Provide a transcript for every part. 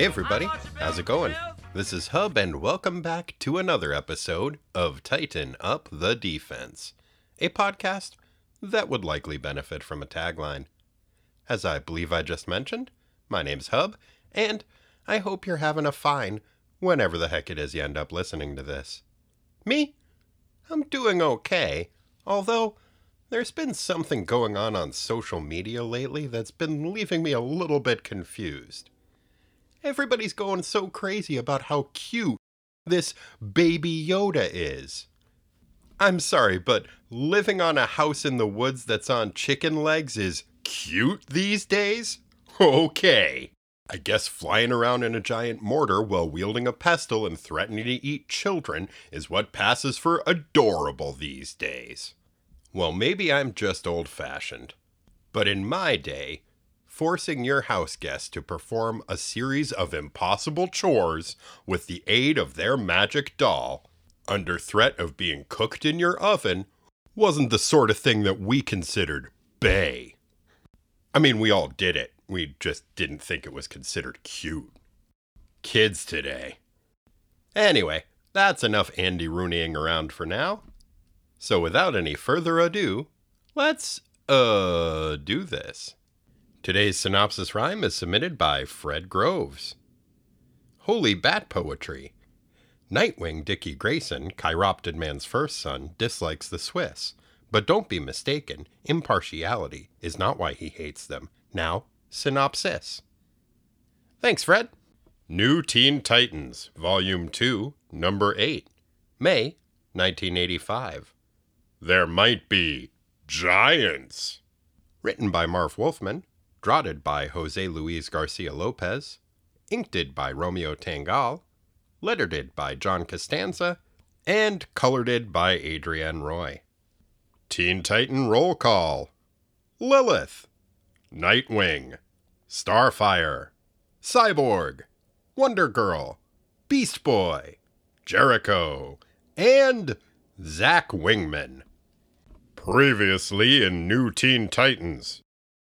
Hey everybody, how's it going? This is Hub, and welcome back to another episode of Tighten Up the Defense, a podcast that would likely benefit from a tagline. As I believe I just mentioned, my name's Hub, and I hope you're having a fine whenever the heck it is you end up listening to this. Me? I'm doing okay, although there's been something going on on social media lately that's been leaving me a little bit confused. Everybody's going so crazy about how cute this baby Yoda is. I'm sorry, but living on a house in the woods that's on chicken legs is cute these days? Okay. I guess flying around in a giant mortar while wielding a pestle and threatening to eat children is what passes for adorable these days. Well, maybe I'm just old fashioned. But in my day, forcing your house guests to perform a series of impossible chores with the aid of their magic doll, under threat of being cooked in your oven, wasn't the sort of thing that we considered bay. I mean, we all did it. We just didn't think it was considered cute. Kids today. Anyway, that's enough Andy Rooneying around for now. So without any further ado, let's, uh, do this. Today's synopsis rhyme is submitted by Fred Groves. Holy Bat Poetry. Nightwing Dickie Grayson, Chiroptid Man's first son, dislikes the Swiss. But don't be mistaken, impartiality is not why he hates them. Now, synopsis. Thanks, Fred. New Teen Titans, Volume 2, Number 8, May 1985. There might be giants. Written by Marv Wolfman, draughted by Jose Luis Garcia Lopez, inked by Romeo Tangal, lettered by John Costanza, and colored by Adrienne Roy. Teen Titan Roll Call Lilith, Nightwing, Starfire, Cyborg, Wonder Girl, Beast Boy, Jericho, and Zack Wingman. Previously in New Teen Titans.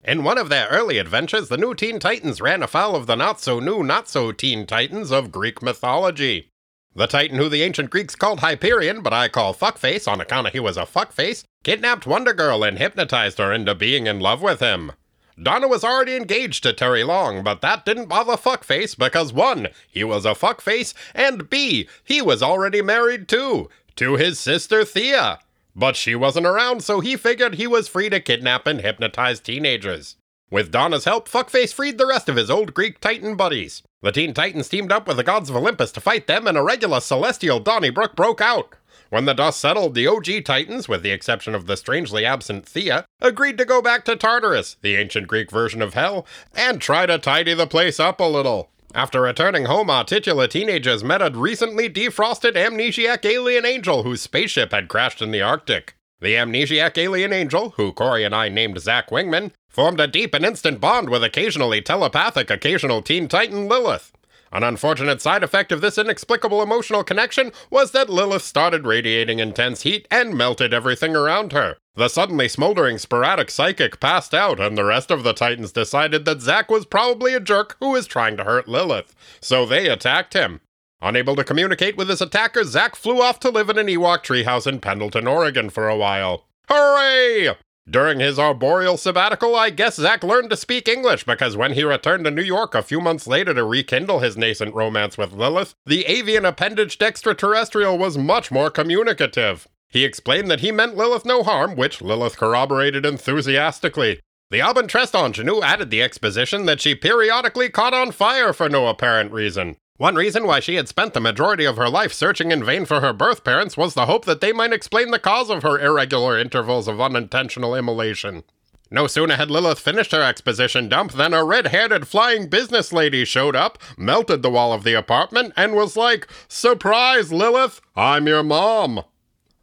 In one of their early adventures, the new Teen Titans ran afoul of the not so new, not so Teen Titans of Greek mythology. The Titan who the ancient Greeks called Hyperion, but I call Fuckface on account of he was a fuckface, kidnapped Wonder Girl and hypnotized her into being in love with him. Donna was already engaged to Terry Long, but that didn't bother Fuckface because one, he was a fuckface, and B, he was already married too, to his sister Thea. But she wasn't around, so he figured he was free to kidnap and hypnotize teenagers. With Donna's help, Fuckface freed the rest of his old Greek Titan buddies. The Teen Titans teamed up with the gods of Olympus to fight them, and a regular celestial Donnybrook broke out. When the dust settled, the OG Titans, with the exception of the strangely absent Thea, agreed to go back to Tartarus, the ancient Greek version of hell, and try to tidy the place up a little. After returning home, our titular teenagers met a recently defrosted amnesiac alien angel whose spaceship had crashed in the Arctic. The amnesiac alien angel, who Corey and I named Zach Wingman, formed a deep and instant bond with occasionally telepathic occasional Teen Titan Lilith. An unfortunate side effect of this inexplicable emotional connection was that Lilith started radiating intense heat and melted everything around her. The suddenly smoldering sporadic psychic passed out, and the rest of the Titans decided that Zack was probably a jerk who was trying to hurt Lilith. So they attacked him. Unable to communicate with his attacker, Zack flew off to live in an Ewok treehouse in Pendleton, Oregon for a while. Hooray! During his arboreal sabbatical, I guess Zack learned to speak English because when he returned to New York a few months later to rekindle his nascent romance with Lilith, the avian appendaged extraterrestrial was much more communicative. He explained that he meant Lilith no harm, which Lilith corroborated enthusiastically. The Aubin-Trest ingenue added the exposition that she periodically caught on fire for no apparent reason. One reason why she had spent the majority of her life searching in vain for her birth parents was the hope that they might explain the cause of her irregular intervals of unintentional immolation. No sooner had Lilith finished her exposition dump than a red haired flying business lady showed up, melted the wall of the apartment, and was like, Surprise, Lilith! I'm your mom!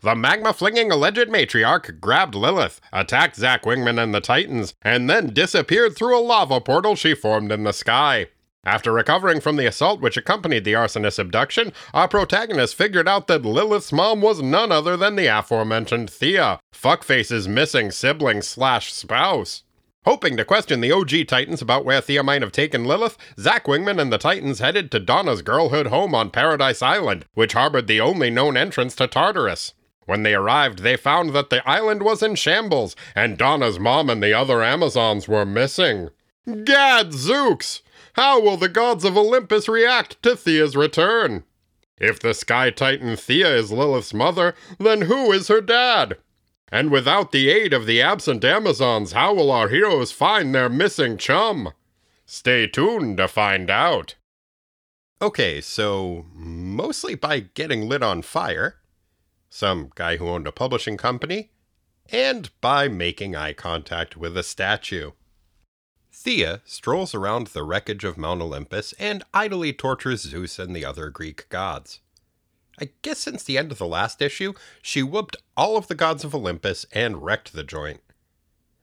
The magma flinging alleged matriarch grabbed Lilith, attacked Zack Wingman and the Titans, and then disappeared through a lava portal she formed in the sky. After recovering from the assault which accompanied the arsonist abduction, our protagonist figured out that Lilith's mom was none other than the aforementioned Thea, Fuckface's missing sibling slash spouse. Hoping to question the OG Titans about where Thea might have taken Lilith, Zack Wingman and the Titans headed to Donna's girlhood home on Paradise Island, which harbored the only known entrance to Tartarus. When they arrived, they found that the island was in shambles, and Donna's mom and the other Amazons were missing. Gad Zooks! How will the gods of Olympus react to Thea's return? If the Sky Titan Thea is Lilith's mother, then who is her dad? And without the aid of the absent Amazons, how will our heroes find their missing chum? Stay tuned to find out. Okay, so mostly by getting lit on fire, some guy who owned a publishing company, and by making eye contact with a statue. Thea strolls around the wreckage of Mount Olympus and idly tortures Zeus and the other Greek gods. I guess since the end of the last issue, she whooped all of the gods of Olympus and wrecked the joint.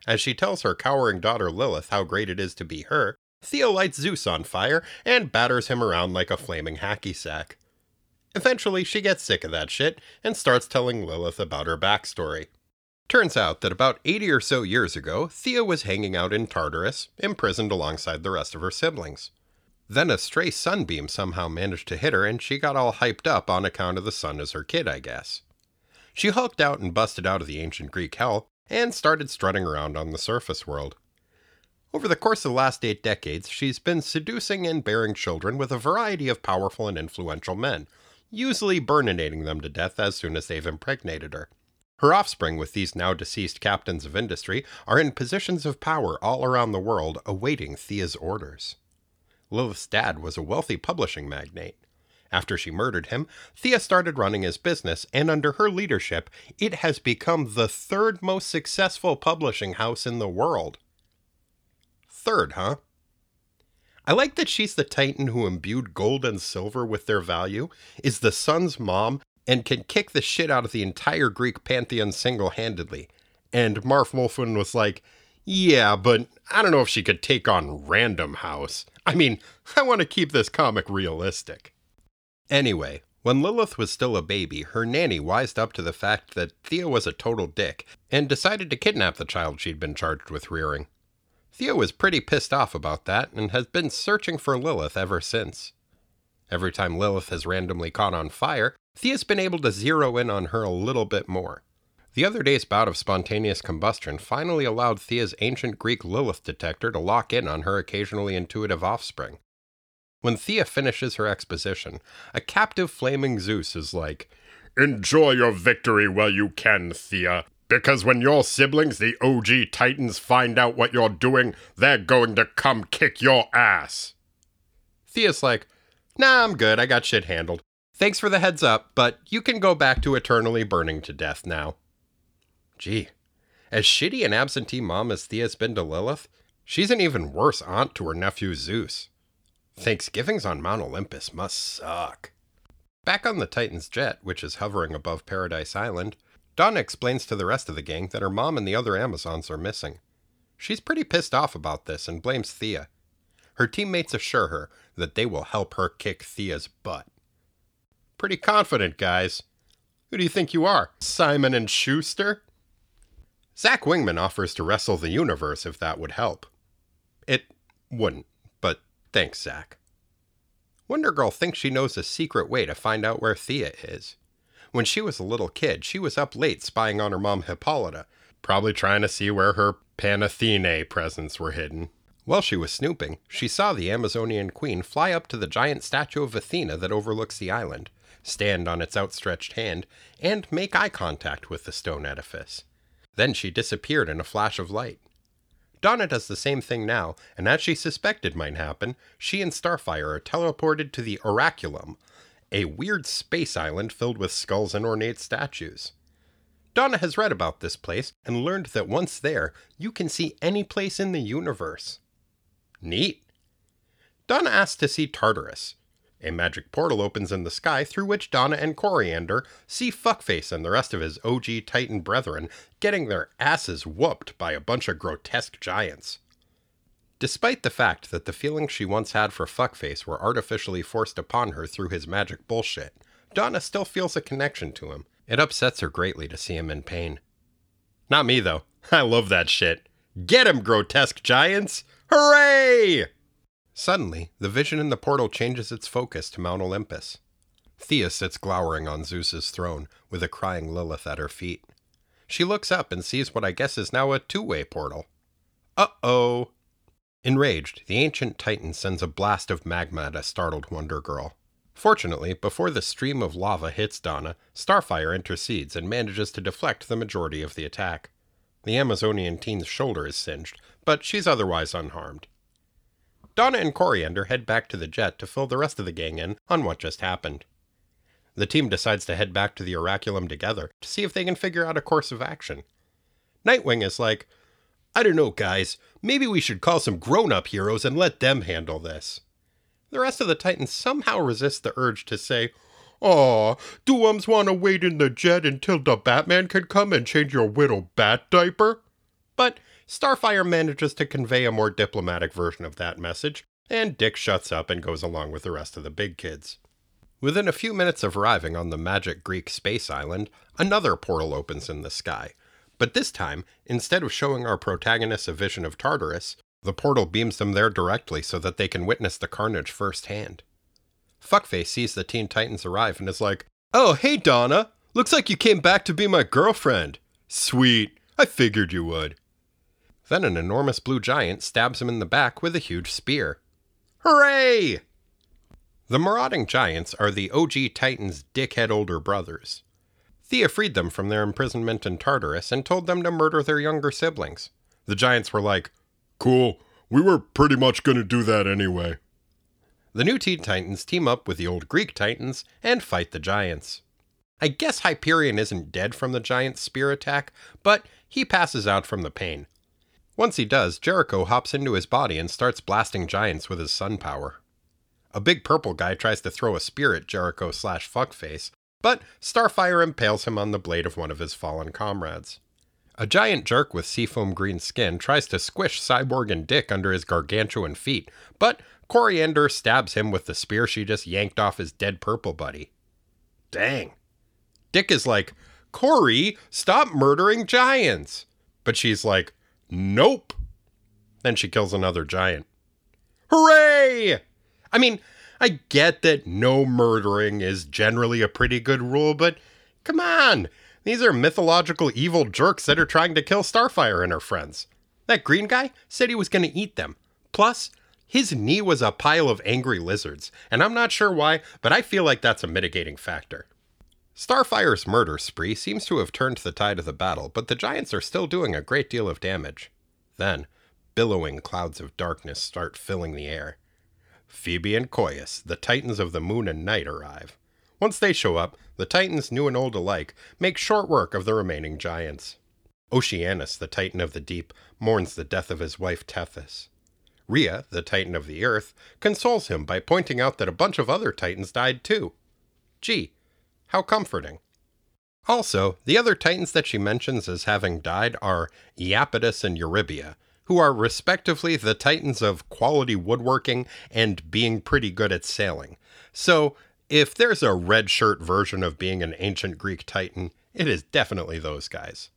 As she tells her cowering daughter Lilith how great it is to be her, Thea lights Zeus on fire and batters him around like a flaming hacky sack. Eventually, she gets sick of that shit and starts telling Lilith about her backstory. Turns out that about 80 or so years ago, Thea was hanging out in Tartarus, imprisoned alongside the rest of her siblings. Then a stray sunbeam somehow managed to hit her, and she got all hyped up on account of the sun as her kid, I guess. She hulked out and busted out of the ancient Greek hell, and started strutting around on the surface world. Over the course of the last eight decades, she's been seducing and bearing children with a variety of powerful and influential men, usually burninating them to death as soon as they've impregnated her. Her offspring, with these now deceased captains of industry, are in positions of power all around the world awaiting Thea's orders. Lilith's dad was a wealthy publishing magnate. After she murdered him, Thea started running his business, and under her leadership, it has become the third most successful publishing house in the world. Third, huh? I like that she's the titan who imbued gold and silver with their value, is the sun's mom, and can kick the shit out of the entire Greek pantheon single handedly. And Marv Wolfman was like, yeah, but I don't know if she could take on Random House. I mean, I want to keep this comic realistic. Anyway, when Lilith was still a baby, her nanny wised up to the fact that Thea was a total dick and decided to kidnap the child she'd been charged with rearing. Thea was pretty pissed off about that and has been searching for Lilith ever since. Every time Lilith has randomly caught on fire, Thea's been able to zero in on her a little bit more. The other day's bout of spontaneous combustion finally allowed Thea's ancient Greek Lilith detector to lock in on her occasionally intuitive offspring. When Thea finishes her exposition, a captive flaming Zeus is like, Enjoy your victory while you can, Thea, because when your siblings, the OG Titans, find out what you're doing, they're going to come kick your ass. Thea's like, Nah, I'm good. I got shit handled. Thanks for the heads up, but you can go back to eternally burning to death now. Gee, as shitty an absentee mom as Thea's been to Lilith, she's an even worse aunt to her nephew Zeus. Thanksgivings on Mount Olympus must suck. Back on the Titan's jet, which is hovering above Paradise Island, Donna explains to the rest of the gang that her mom and the other Amazons are missing. She's pretty pissed off about this and blames Thea. Her teammates assure her that they will help her kick Thea's butt. Pretty confident, guys. Who do you think you are, Simon and Schuster? Zach Wingman offers to wrestle the universe if that would help. It wouldn't, but thanks, Zach. Wonder Girl thinks she knows a secret way to find out where Thea is. When she was a little kid, she was up late spying on her mom Hippolyta, probably trying to see where her Panathene presents were hidden. While she was snooping, she saw the Amazonian queen fly up to the giant statue of Athena that overlooks the island, stand on its outstretched hand, and make eye contact with the stone edifice. Then she disappeared in a flash of light. Donna does the same thing now, and as she suspected might happen, she and Starfire are teleported to the Oraculum, a weird space island filled with skulls and ornate statues. Donna has read about this place and learned that once there, you can see any place in the universe. Neat. Donna asks to see Tartarus, a magic portal opens in the sky through which Donna and Koriand'r see Fuckface and the rest of his OG Titan brethren getting their asses whooped by a bunch of grotesque giants. Despite the fact that the feelings she once had for Fuckface were artificially forced upon her through his magic bullshit, Donna still feels a connection to him. It upsets her greatly to see him in pain. Not me, though. I love that shit. Get him, grotesque giants! Hooray! Suddenly, the vision in the portal changes its focus to Mount Olympus. Thea sits glowering on Zeus's throne, with a crying Lilith at her feet. She looks up and sees what I guess is now a two way portal. Uh oh! Enraged, the ancient Titan sends a blast of magma at a startled Wonder Girl. Fortunately, before the stream of lava hits Donna, Starfire intercedes and manages to deflect the majority of the attack. The Amazonian teen's shoulder is singed, but she's otherwise unharmed. Donna and Koriand'r head back to the jet to fill the rest of the gang in on what just happened. The team decides to head back to the Oraculum together to see if they can figure out a course of action. Nightwing is like, I don't know, guys, maybe we should call some grown up heroes and let them handle this. The rest of the Titans somehow resist the urge to say, Aw, do ums want to wait in the jet until the Batman can come and change your little bat diaper? But Starfire manages to convey a more diplomatic version of that message, and Dick shuts up and goes along with the rest of the big kids. Within a few minutes of arriving on the magic Greek space island, another portal opens in the sky. But this time, instead of showing our protagonists a vision of Tartarus, the portal beams them there directly so that they can witness the carnage firsthand. Fuckface sees the Teen Titans arrive and is like, Oh, hey, Donna! Looks like you came back to be my girlfriend. Sweet. I figured you would. Then an enormous blue giant stabs him in the back with a huge spear. Hooray! The marauding giants are the OG Titans' dickhead older brothers. Thea freed them from their imprisonment in Tartarus and told them to murder their younger siblings. The giants were like, Cool. We were pretty much going to do that anyway. The new Teen Titans team up with the old Greek Titans and fight the giants. I guess Hyperion isn't dead from the giant spear attack, but he passes out from the pain. Once he does, Jericho hops into his body and starts blasting giants with his sun power. A big purple guy tries to throw a spear at Jericho slash fuckface, but Starfire impales him on the blade of one of his fallen comrades. A giant jerk with seafoam green skin tries to squish Cyborg and Dick under his gargantuan feet, but Koriand'r stabs him with the spear she just yanked off his dead purple buddy. Dang. Dick is like, Corey, stop murdering giants. But she's like, nope. Then she kills another giant. Hooray! I mean, I get that no murdering is generally a pretty good rule, but come on. These are mythological evil jerks that are trying to kill Starfire and her friends. That green guy said he was going to eat them. Plus, his knee was a pile of angry lizards, and I'm not sure why, but I feel like that's a mitigating factor. Starfire's murder spree seems to have turned the tide of the battle, but the giants are still doing a great deal of damage. Then, billowing clouds of darkness start filling the air. Phoebe and Coeus, the titans of the moon and night, arrive. Once they show up, the titans, new and old alike, make short work of the remaining giants. Oceanus, the titan of the deep, mourns the death of his wife Tethys. Rhea, the titan of the earth, consoles him by pointing out that a bunch of other titans died too. Gee, how comforting. Also, the other titans that she mentions as having died are Iapetus and Eurybia, who are respectively the titans of quality woodworking and being pretty good at sailing. So, if there's a red shirt version of being an ancient Greek titan, it is definitely those guys.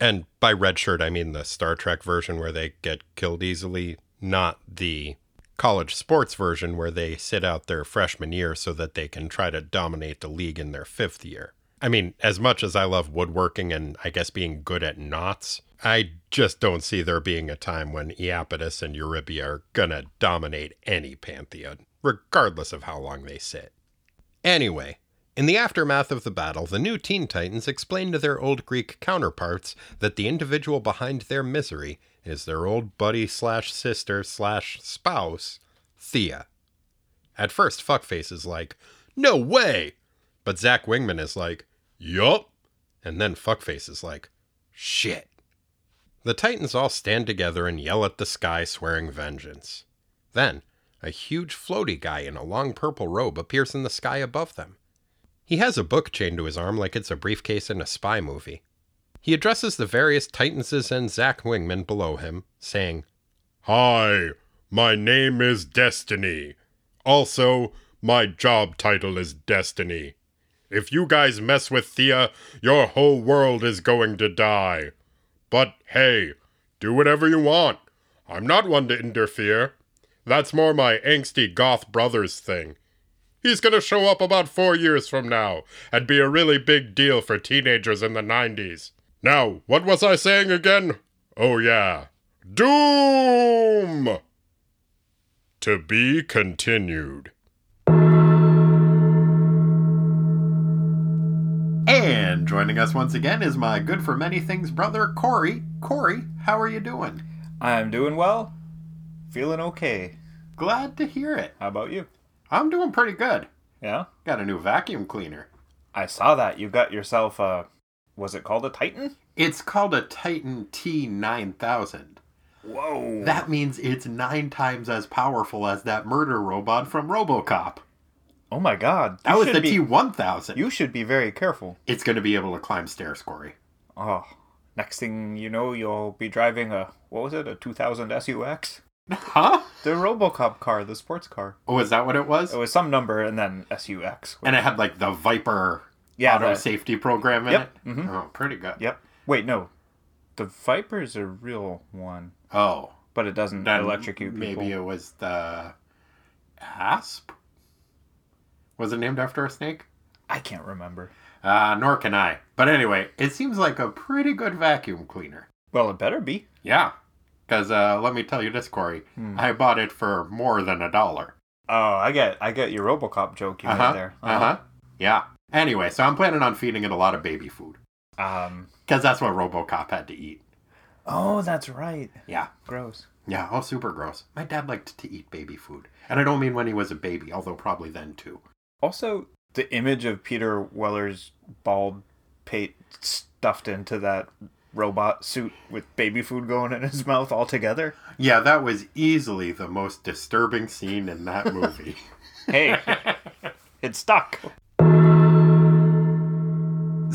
And by red shirt, I mean the Star Trek version where they get killed easily, not the college sports version where they sit out their freshman year so that they can try to dominate the league in their fifth year. I mean, as much as I love woodworking and I guess being good at knots, I just don't see there being a time when Iapetus and Eurybia are gonna dominate any pantheon, regardless of how long they sit. Anyway, in the aftermath of the battle, the new Teen Titans explain to their old Greek counterparts that the individual behind their misery is their old buddy slash sister slash spouse, Thea. At first, Fuckface is like, No way! But Zach Wingman is like, Yup. And then Fuckface is like, Shit. The Titans all stand together and yell at the sky, swearing vengeance. Then, a huge floaty guy in a long purple robe appears in the sky above them. He has a book chained to his arm like it's a briefcase in a spy movie. He addresses the various Titanses and Zack Wingman below him, saying, Hi, my name is Destiny. Also, my job title is Destiny. If you guys mess with Thea, your whole world is going to die. But hey, Do whatever you want. I'm not one to interfere. That's more my angsty goth brother's thing. He's gonna show up about four years from now and be a really big deal for teenagers in the 90s. Now, what was I saying again? Oh, yeah. Doom! To be continued. And joining us once again is my good for many things brother, Corey. Corey, how are you doing? I'm doing well. Feeling okay. Glad to hear it. How about you? I'm doing pretty good. Yeah? Got a new vacuum cleaner. I saw that. You got yourself a. Was it called a Titan? It's called a Titan T9000. Whoa. That means it's nine times as powerful as that murder robot from Robocop. Oh my god. That was the be- T1000. You should be very careful. It's going to be able to climb stairs, Corey. Oh. Next thing you know, you'll be driving a. What was it? A 2000 SUX? Huh? The Robocop car, the sports car. Oh, is that what it was? It was some number and then SUX. And it had like the Viper Yeah, auto the- safety program in Yep, it. mhm. Oh, pretty good. Yep. Wait, no. The Viper is a real one, Oh, but it doesn't then electrocute people. maybe it was the Asp. Was it named after a snake? I can't remember. Uh, nor can I. But anyway, it seems like a pretty good vacuum cleaner. Well, it better be. Yeah. Because uh, let me tell you this, Corey. Hmm. I bought it for more than a dollar. Oh, I get, I get your RoboCop joke you Uh-huh. made there. Uh huh. Yeah. Anyway, so I'm planning on feeding it a lot of baby food. Um. Because that's what Robocop had to eat. Oh, that's right. Yeah. Gross. Yeah, oh, super gross. My dad liked to eat baby food. And I don't mean when he was a baby, although probably then too. Also, the image of Peter Weller's bald pate stuffed into that robot suit with baby food going in his mouth all together. Yeah, that was easily the most disturbing scene in that movie. Hey, it stuck.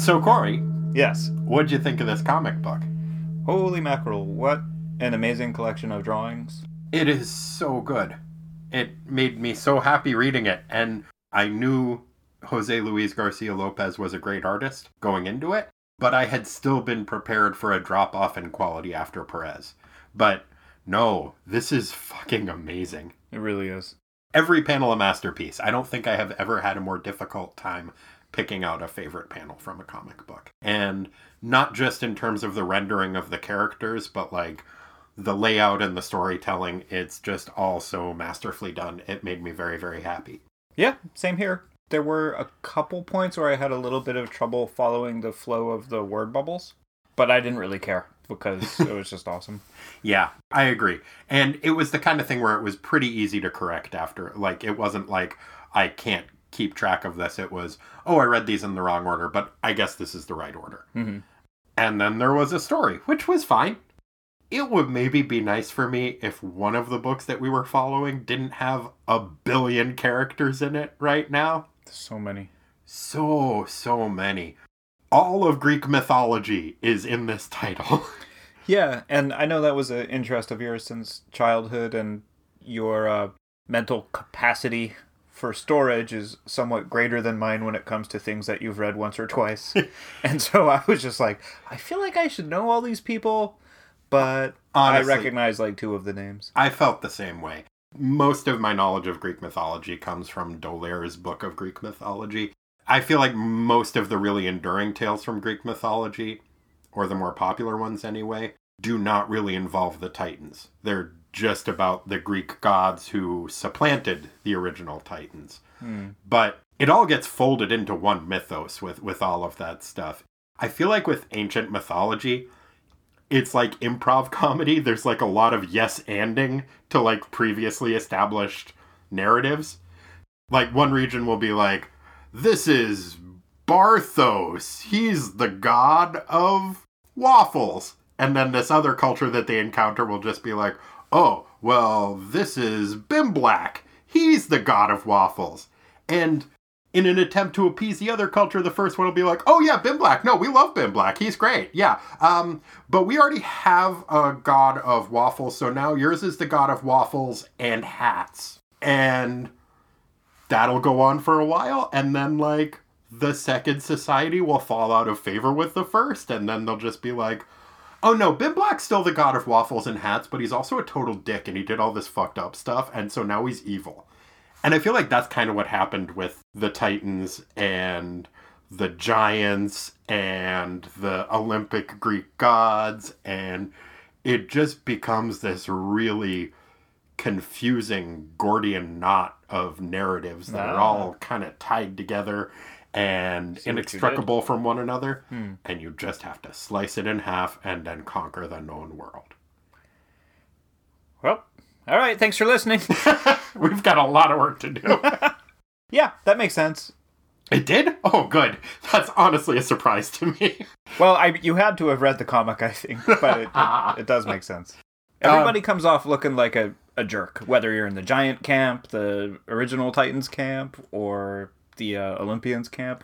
So, Corey, Yes. what'd you think of this comic book? Holy mackerel! What an amazing collection of drawings. It is so good. It made me so happy reading it. And I knew Jose Luis Garcia Lopez was a great artist going into it, but I had still been prepared for a drop off in quality after Perez. But no, this is fucking amazing. It really is. Every panel a masterpiece. I don't think I have ever had a more difficult time picking out a favorite panel from a comic book. And not just in terms of the rendering of the characters, but like the layout and the storytelling. It's just all so masterfully done. It made me very, very happy. Yeah, same here. There were a couple points where I had a little bit of trouble following the flow of the word bubbles, but I didn't really care because it was just awesome. Yeah, I agree. And it was the kind of thing where it was pretty easy to correct after. Like, it wasn't like, I can't keep track of this. It was, oh, I read these in the wrong order, but I guess this is the right order. hmm And then there was a story, which was fine. It would maybe be nice for me if one of the books that we were following didn't have a billion characters in it right now. So many. So, so many. All of Greek mythology is in this title. Yeah, and I know that was an interest of yours since childhood, and your uh, mental capacity for storage is somewhat greater than mine when it comes to things that you've read once or twice. and so I was just like, I feel like I should know all these people, but Honestly. I recognize like two of the names. I felt the same way. Most of my knowledge of Greek mythology comes from D'Aulaire's book of Greek mythology. I feel like most of the really enduring tales from Greek mythology, or the more popular ones anyway, do not really involve the Titans. They're just about the Greek gods who supplanted the original Titans. Hmm. But it all gets folded into one mythos with, with all of that stuff. I feel like with ancient mythology, it's like improv comedy. There's like a lot of yes anding to like previously established narratives. Like one region will be like, this is Barthos. He's the god of waffles. And then this other culture that they encounter will just be like, oh, well, this is Bimblak. He's the god of waffles. And in an attempt to appease the other culture, the first one will be like, "Oh yeah, Bimblak. No, we love Bimblak. He's great. Yeah. Um, but we already have a god of waffles, so now yours is the god of waffles and hats." And that'll go on for a while, and then like the second society will fall out of favor with the first, and then they'll just be like, Oh no, Bimblak's still the god of waffles and hats, but he's also a total dick and he did all this fucked up stuff, and so now he's evil. And I feel like that's kind of what happened with the Titans and the Giants and the Olympic Greek gods, and it just becomes this really confusing Gordian knot of narratives that are Ah. all kind of tied together and See what you did. inextricable from one another, Hmm. and you just have to slice it in half and then conquer the known world. Well, all right. Thanks for listening. We've got a lot of work to do. yeah, that makes sense. it did? Oh, good. That's honestly a surprise to me. Well, I you had to have read the comic, I think, but it, it, it does make sense. Everybody comes off looking like a, a jerk, whether you're in the giant camp, the original Titans camp, or the uh, Olympians camp.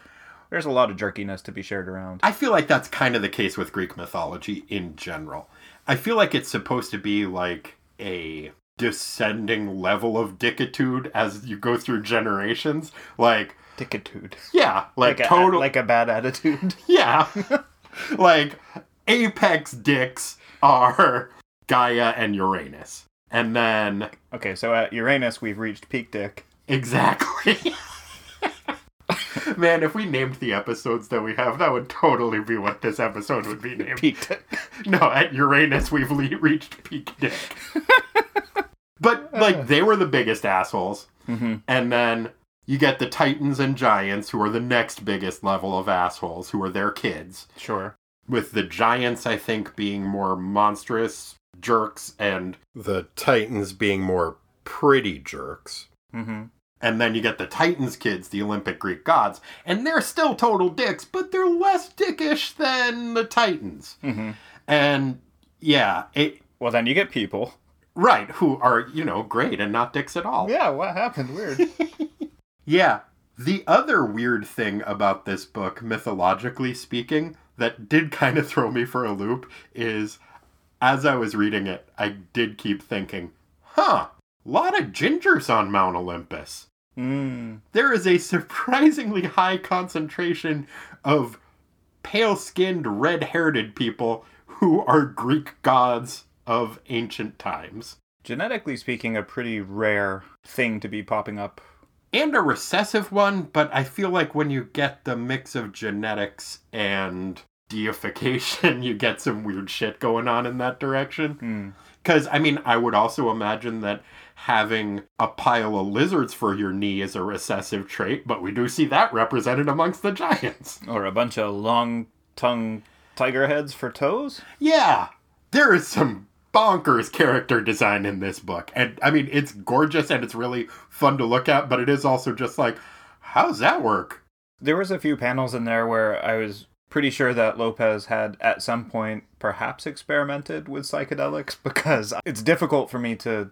There's a lot of jerkiness to be shared around. I feel like that's kind of the case with Greek mythology in general. I feel like it's supposed to be like a descending level of dickitude as you go through generations. Like, Dickitude. yeah, like, Like a, total. like a bad attitude. yeah. like, apex dicks are Gaia and Uranus. And then, Okay, so at Uranus, we've reached peak dick. exactly. Man, if we named the episodes that we have, that would totally be what this episode would be named. Peak dick. No, at Uranus we've le- reached peak dick. but like they were the biggest assholes, hmm and then you get the Titans and Giants, who are the next biggest level of assholes, who are their kids. Sure. With the Giants, I think, being more monstrous jerks, and the Titans being more pretty jerks. hmm And then you get the Titans kids, the Olympic Greek gods, and they're still total dicks, but they're less dickish than the Titans. hmm And yeah, it Well, then you get people. right who are you know great and not dicks at all. Yeah, what happened? Weird. Yeah. The other weird thing about this book, mythologically speaking, that did kind of throw me for a loop is as I was reading it, I did keep thinking, huh, lot of gingers on Mount Olympus. mm. There is a surprisingly high concentration of pale skinned, red haired people who are Greek gods of ancient times. Genetically speaking, a pretty rare thing to be popping up. and a recessive one, but I feel like when you get the mix of genetics and deification, you get some weird shit going on in that direction. Hmm. Because, I mean, I would also imagine that having a pile of lizards for your knee is a recessive trait, but we do see that represented amongst the giants. Or a bunch of long tongue tiger heads for toes? Yeah, there is some bonkers character design in this book. And, I mean, it's gorgeous and it's really fun to look at, but it is also just like, how's that work? There was a few panels in there where I was pretty sure that Lopez had at some point perhaps experimented with psychedelics because it's difficult for me to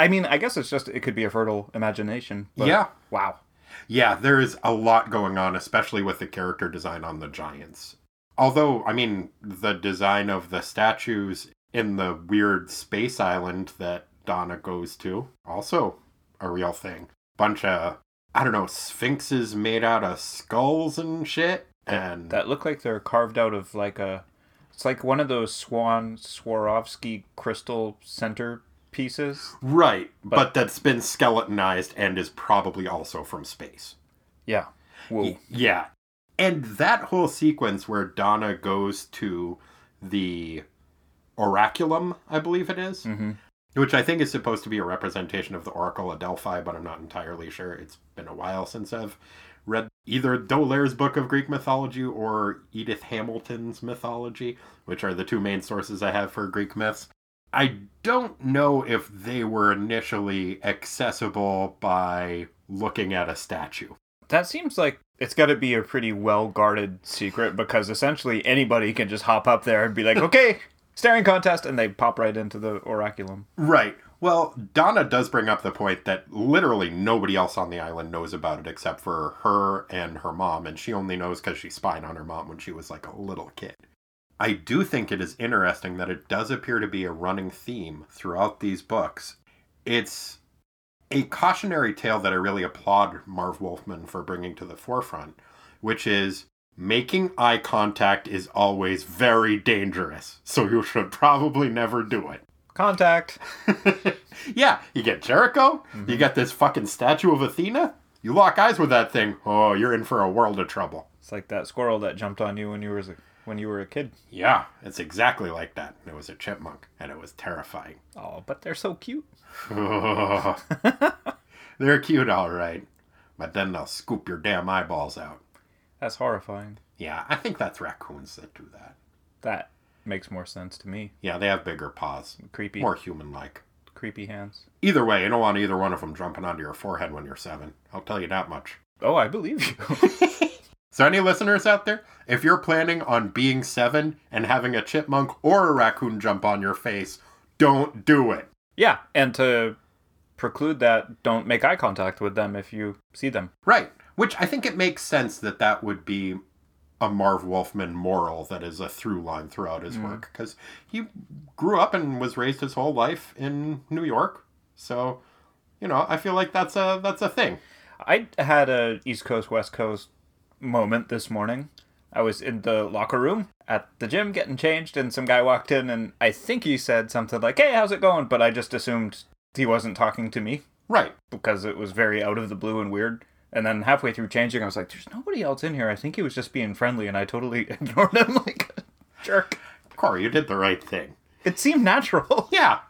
I mean, I guess it's just it could be a fertile imagination. But Yeah. Wow. Yeah, there is a lot going on, especially with the character design on the Giants. Although, I mean, the design of the statues in the weird space island that Donna goes to, also a real thing. Bunch of, I don't know, sphinxes made out of skulls and shit. And That look like they're carved out of like a it's like one of those Swan Swarovski crystal center pieces. right, but, But- that's been skeletonized and is probably also from space. Yeah. Whoa. Yeah. And that whole sequence where Donna goes to the Oraculum, I believe it is, Mhm. which I think is supposed to be a representation of the Oracle of Delphi, but I'm not entirely sure. It's been a while since I've read either D'Aulaire's book of Greek mythology or Edith Hamilton's mythology, which are the two main sources I have for Greek myths. I don't know if they were initially accessible by looking at a statue. That seems like it's got to be a pretty well guarded secret because essentially anybody can just hop up there and be like, okay, staring contest, and they pop right into the oraculum. Right. Well, Donna does bring up the point that literally nobody else on the island knows about it except for her and her mom, and she only knows because she spied on her mom when she was like a little kid. I do think it is interesting that it does appear to be a running theme throughout these books. It's a cautionary tale that I really applaud Marv Wolfman for bringing to the forefront, which is making eye contact is always very dangerous, so you should probably never do it. Contact. yeah, you get Jericho, you mm-hmm. get this fucking statue of Athena, you lock eyes with that thing, oh, you're in for a world of trouble. It's like that squirrel that jumped on you when you were when you were a kid. Yeah, it's exactly like that. It was a chipmunk, and it was terrifying. Oh, but they're so cute. They're cute, all right, but then they'll scoop your damn eyeballs out. That's horrifying. Yeah, I think that's raccoons that do that. That makes more sense to me. Yeah, they have bigger paws, Creepy. more human like. creepy hands. Either way, you don't want either one of them jumping onto your forehead when you're seven. I'll tell you that much. Oh, I believe you. So, any listeners out there, if you're planning on being seven and having a chipmunk or a raccoon jump on your face, don't do it. yeah, and to preclude that, don't make eye contact with them if you see them. Right. Which I think it makes sense that that would be a Marv Wolfman moral that is a through line throughout his mm. work because he grew up and was raised his whole life in New York. So, you know, I feel like that's a that's a thing. I had a East Coast West Coast moment this morning. I was in the locker room at the gym getting changed, and some guy walked in, and I think he said something like, "Hey, how's it going?" But I just assumed he wasn't talking to me Right. because it was very out of the blue and weird. And then halfway through changing, I was like, "There's nobody else in here." I think he was just being friendly, and I totally ignored him like a jerk. Corey, you did the right thing. It seemed natural. Yeah.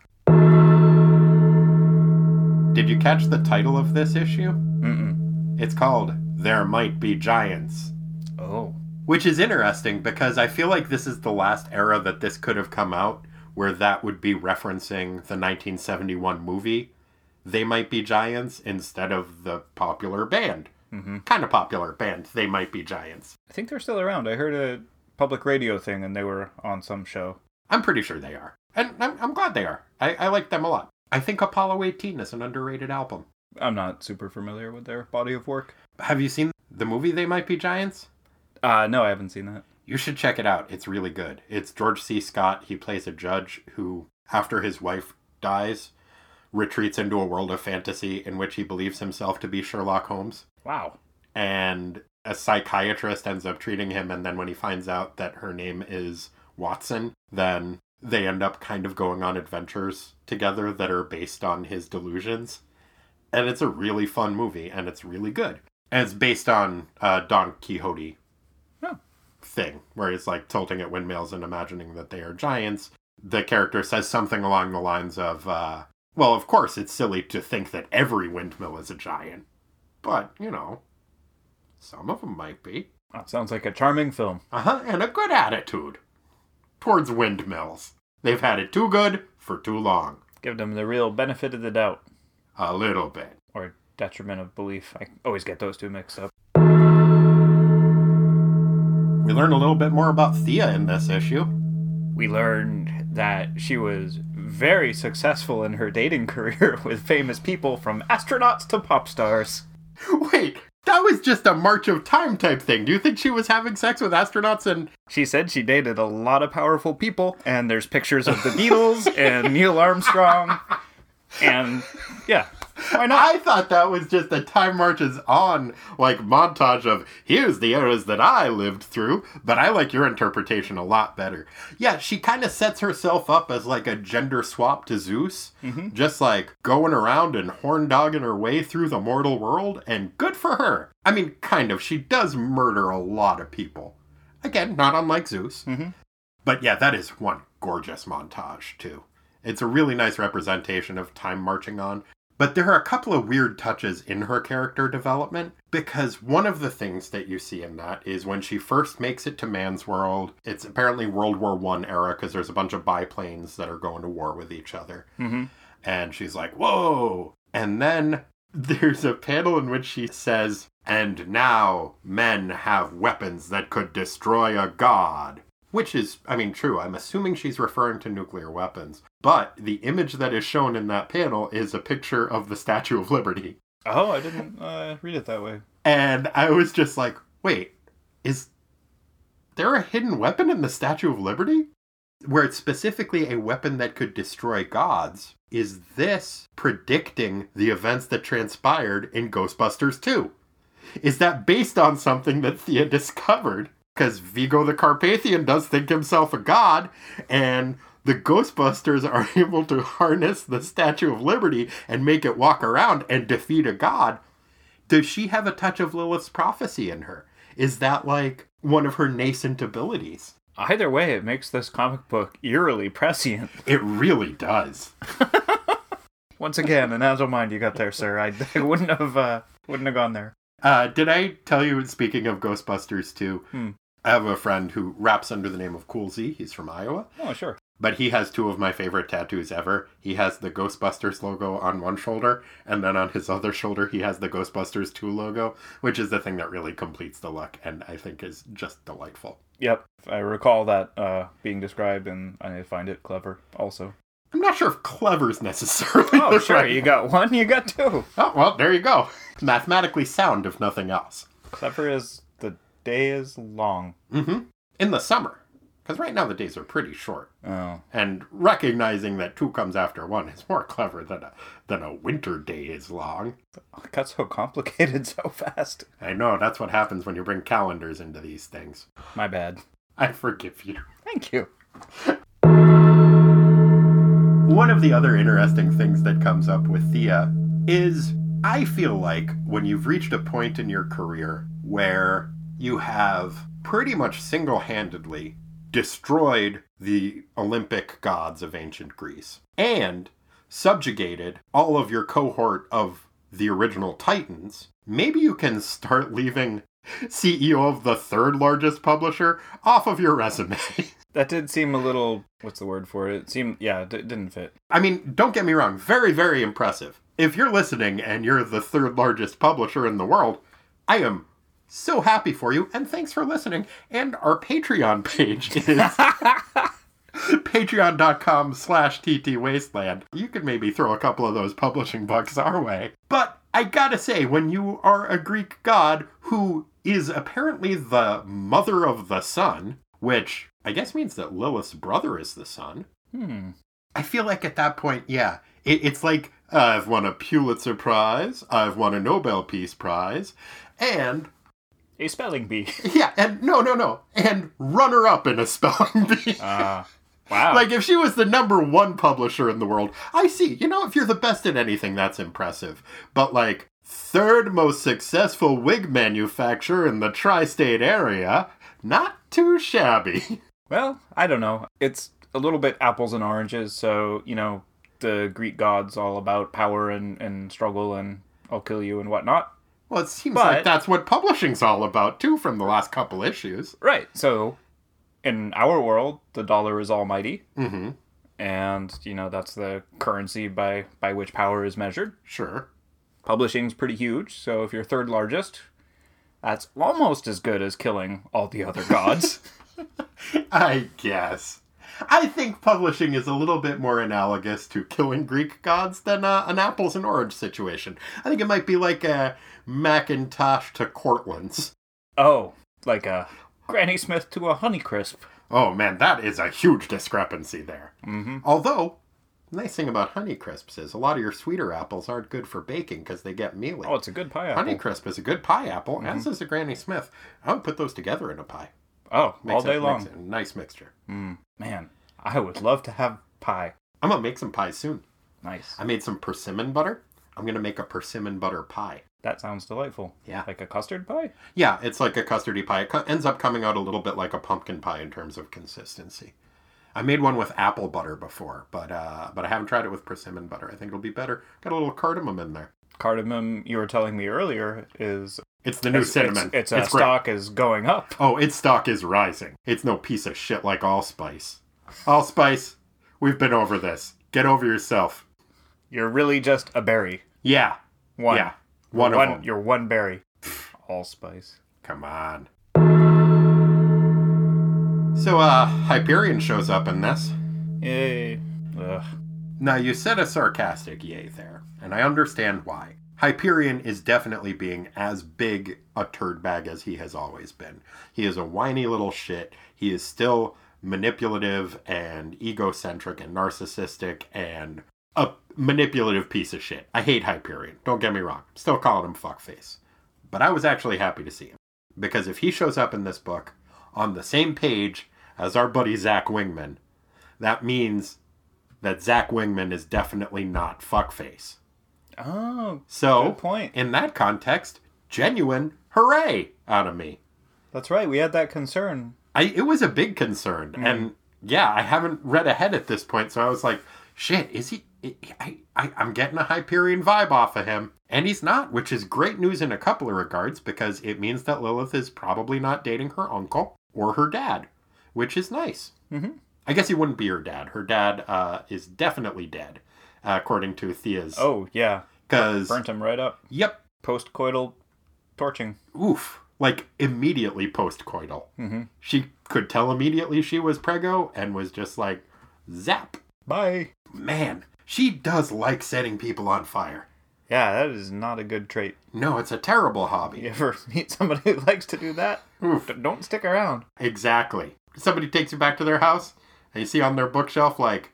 Did you catch the title of this issue? Mm-mm. It's called There Might Be Giants. Oh, Which is interesting because I feel like this is the last era that this could have come out where that would be referencing the 1971 movie They Might Be Giants instead of the popular band. Mm-hmm. Kind of popular band, They Might Be Giants. I think they're still around. I heard a public radio thing, and they were on some show. I'm pretty sure they are. And I'm, I'm glad they are. I, I like them a lot. I think Apollo 18 is an underrated album. I'm not super familiar with their body of work. Have you seen the movie They Might Be Giants? Uh, no, I haven't seen that. You should check it out. It's really good. It's George C. Scott. He plays a judge who, after his wife dies, retreats into a world of fantasy in which he believes himself to be Sherlock Holmes. Wow. And a psychiatrist ends up treating him, and then when he finds out that her name is Watson, then they end up kind of going on adventures together that are based on his delusions. And it's a really fun movie, and it's really good. And it's based on uh, Don Quixote Oh. thing, where he's like tilting at windmills and imagining that they are giants. The character says something along the lines of, uh, well, of course, it's silly to think that every windmill is a giant. But, you know, some of them might be. That sounds like a charming film. Uh huh, and a good attitude towards windmills. They've had it too good for too long. Give them the real benefit of the doubt. A little bit. Or detriment of belief. I always get those two mixed up. We learned a little bit more about Thea in this issue. We learned that she was very successful in her dating career with famous people from astronauts to pop stars. Wait, that was just a March of Time type thing. Do you think she was having sex with astronauts and She said she dated a lot of powerful people, and there's pictures of the Beatles and Neil Armstrong. And yeah, why not? I thought that was just a time marches on like montage of here's the eras that I lived through, but I like your interpretation a lot better. Yeah, she kind of sets herself up as like a gender swap to Zeus, mm-hmm. just like going around and horn dogging her way through the mortal world, and good for her. I mean, kind of. She does murder a lot of people. Again, not unlike Zeus. Mm-hmm. But yeah, that is one gorgeous montage, too. It's a really nice representation of time marching on. But there are a couple of weird touches in her character development because one of the things that you see in that is when she first makes it to man's world, it's apparently World War One era because there's a bunch of biplanes that are going to war with each other. Mhm. And she's like, whoa. And then there's a panel in which she says, and now men have weapons that could destroy a god. Which is, I mean, true. I'm assuming she's referring to nuclear weapons. But the image that is shown in that panel is a picture of the Statue of Liberty. Oh, I didn't uh, read it that way. And I was just like, wait, is there a hidden weapon in the Statue of Liberty? Where it's specifically a weapon that could destroy gods. Is this predicting the events that transpired in Ghostbusters 2? Is that based on something that Thea discovered because Vigo the Carpathian does think himself a god, and the Ghostbusters are able to harness the Statue of Liberty and make it walk around and defeat a god. Does she have a touch of Lilith's prophecy in her? Is that like one of her nascent abilities? Either way, it makes this comic book eerily prescient. It really does. Once again, an agile mind you got there, sir. I, I wouldn't have uh, wouldn't have gone there. Uh, did I tell you, speaking of Ghostbusters too, Hmm. I have a friend who raps under the name of Cool Z. He's from Iowa. Oh, sure. But he has two of my favorite tattoos ever. He has the Ghostbusters logo on one shoulder, and then on his other shoulder, he has the Ghostbusters 2 logo, which is the thing that really completes the look, and I think is just delightful. Yep, I recall that uh, being described, and I find it clever. Also. I'm not sure if clever's necessarily. Oh, sure. right- You got one. You got two. Oh, well, there you go. Mathematically sound, if nothing else. Clever is the day is long. Mm-hmm. In the summer. Because right now the days are pretty short. Oh, And recognizing that two comes after one is more clever than a, than a winter day is long. it got so complicated so fast. I know, that's what happens when you bring calendars into these things. My bad. I forgive you. Thank you. One of the other interesting things that comes up with Thea is I feel like when you've reached a point in your career where you have pretty much single handedly destroyed the Olympic gods of ancient Greece and subjugated all of your cohort of the original Titans, maybe you can start leaving CEO of the third largest publisher off of your resume. That did seem a little. What's the word for it? It seemed. Yeah, it didn't fit. I mean, don't get me wrong, very, very impressive. If you're listening and you're the third largest publisher in the world, I am so happy for you, and thanks for listening. And our Patreon page is patreon.com slash ttwasteland. You could maybe throw a couple of those publishing bucks our way. But I gotta say, when you are a Greek god who is apparently the mother of the sun, which I guess means that Lilith's brother is the sun, Hmm. I feel like at that point, yeah, it, it's like I've won a Pulitzer Prize, I've won a Nobel Peace Prize, and A spelling bee. yeah, and no, no, no, and runner up in a spelling bee. Ah. wow. Like if she was the number one publisher in the world, I see. You know, if you're the best at anything, that's impressive. But like third most successful wig manufacturer in the tri-state area, not too shabby. Well, I don't know. It's a little bit apples and oranges. So, you know, the Greek gods all about power and, and struggle and I'll kill you and whatnot. Well, it seems But- like that's what publishing's all about too, from the last couple issues. Right. So, in our world, the dollar is almighty. Mm-hmm. And, you know, that's the currency by, by which power is measured. Sure. Publishing's pretty huge. So, if you're third largest, that's almost as good as killing all the other gods. I guess. I think publishing is a little bit more analogous to killing Greek gods than uh, an apples and orange situation. I think it might be like a Macintosh to Cortland's. oh, like a Granny Smith to a Honeycrisp. Oh man, that is a huge discrepancy there. Mm-hmm. Although, nice thing about Honeycrisps is a lot of your sweeter apples aren't good for baking because they get mealy. Oh, it's a good pie apple. Honeycrisp is a good pie apple, as is a Granny Smith. I would put those together in a pie. Oh, Makes all day it- long. nice mixture. Mm, man, I would love to have pie. I'm gonna make some pies soon. Nice. I made some persimmon butter. I'm gonna make a persimmon butter pie. That sounds delightful. Yeah. Like a custard pie? Yeah, it's like a custardy pie. It co- ends up coming out a little bit like a pumpkin pie in terms of consistency. I made one with apple butter before, but uh, but I haven't tried it with persimmon butter. I think it'll be better. Got a little cardamom in there. Cardamom, you were telling me earlier, is It's the new it's, cinnamon. It's, it's, uh, great. stock is going up. Oh, its stock is rising. It's no piece of shit like Allspice. Allspice, we've been over this. Get over yourself. You're really just a berry. Yeah, One. yeah, one, one of them. You're one berry. Allspice. Come on. So, uh, Hyperion shows up in this. Yay. Ugh. Now, you said a sarcastic yay there, and I understand why. Hyperion is definitely being as big a turd bag as he has always been. He is a whiny little shit. He is still manipulative and egocentric and narcissistic and a manipulative piece of shit. I hate Hyperion. Don't get me wrong. Still calling him fuckface. But I was actually happy to see him. Because if he shows up in this book, on the same page as our buddy Zach Wingman, that means that Zach Wingman is definitely not fuckface. Oh, So, Good point. in that context, genuine hooray out of me. that's right. We had that concern. I it was a big concern, mm. and yeah, I haven't read ahead at this point, so I was like, shit, is he? I, I I'm getting a Hyperion vibe off of him, and he's not, which is great news in a couple of regards because it means that Lilith is probably not dating her uncle or her dad, which is nice. Mhm. I guess he wouldn't be her dad. Her dad uh, is definitely dead, uh, according to Thea's. Oh yeah, because burnt him right up. yep, Post-coital torching. oof, like immediately post-coital. Mm-hmm. She could tell immediately she was prego and was just like, zap. Bye. Man, she does like setting people on fire. Yeah, that is not a good trait. No, it's a terrible hobby. You ever meet somebody who likes to do that? Oof. Don't stick around. Exactly. Somebody takes you back to their house and you see on their bookshelf like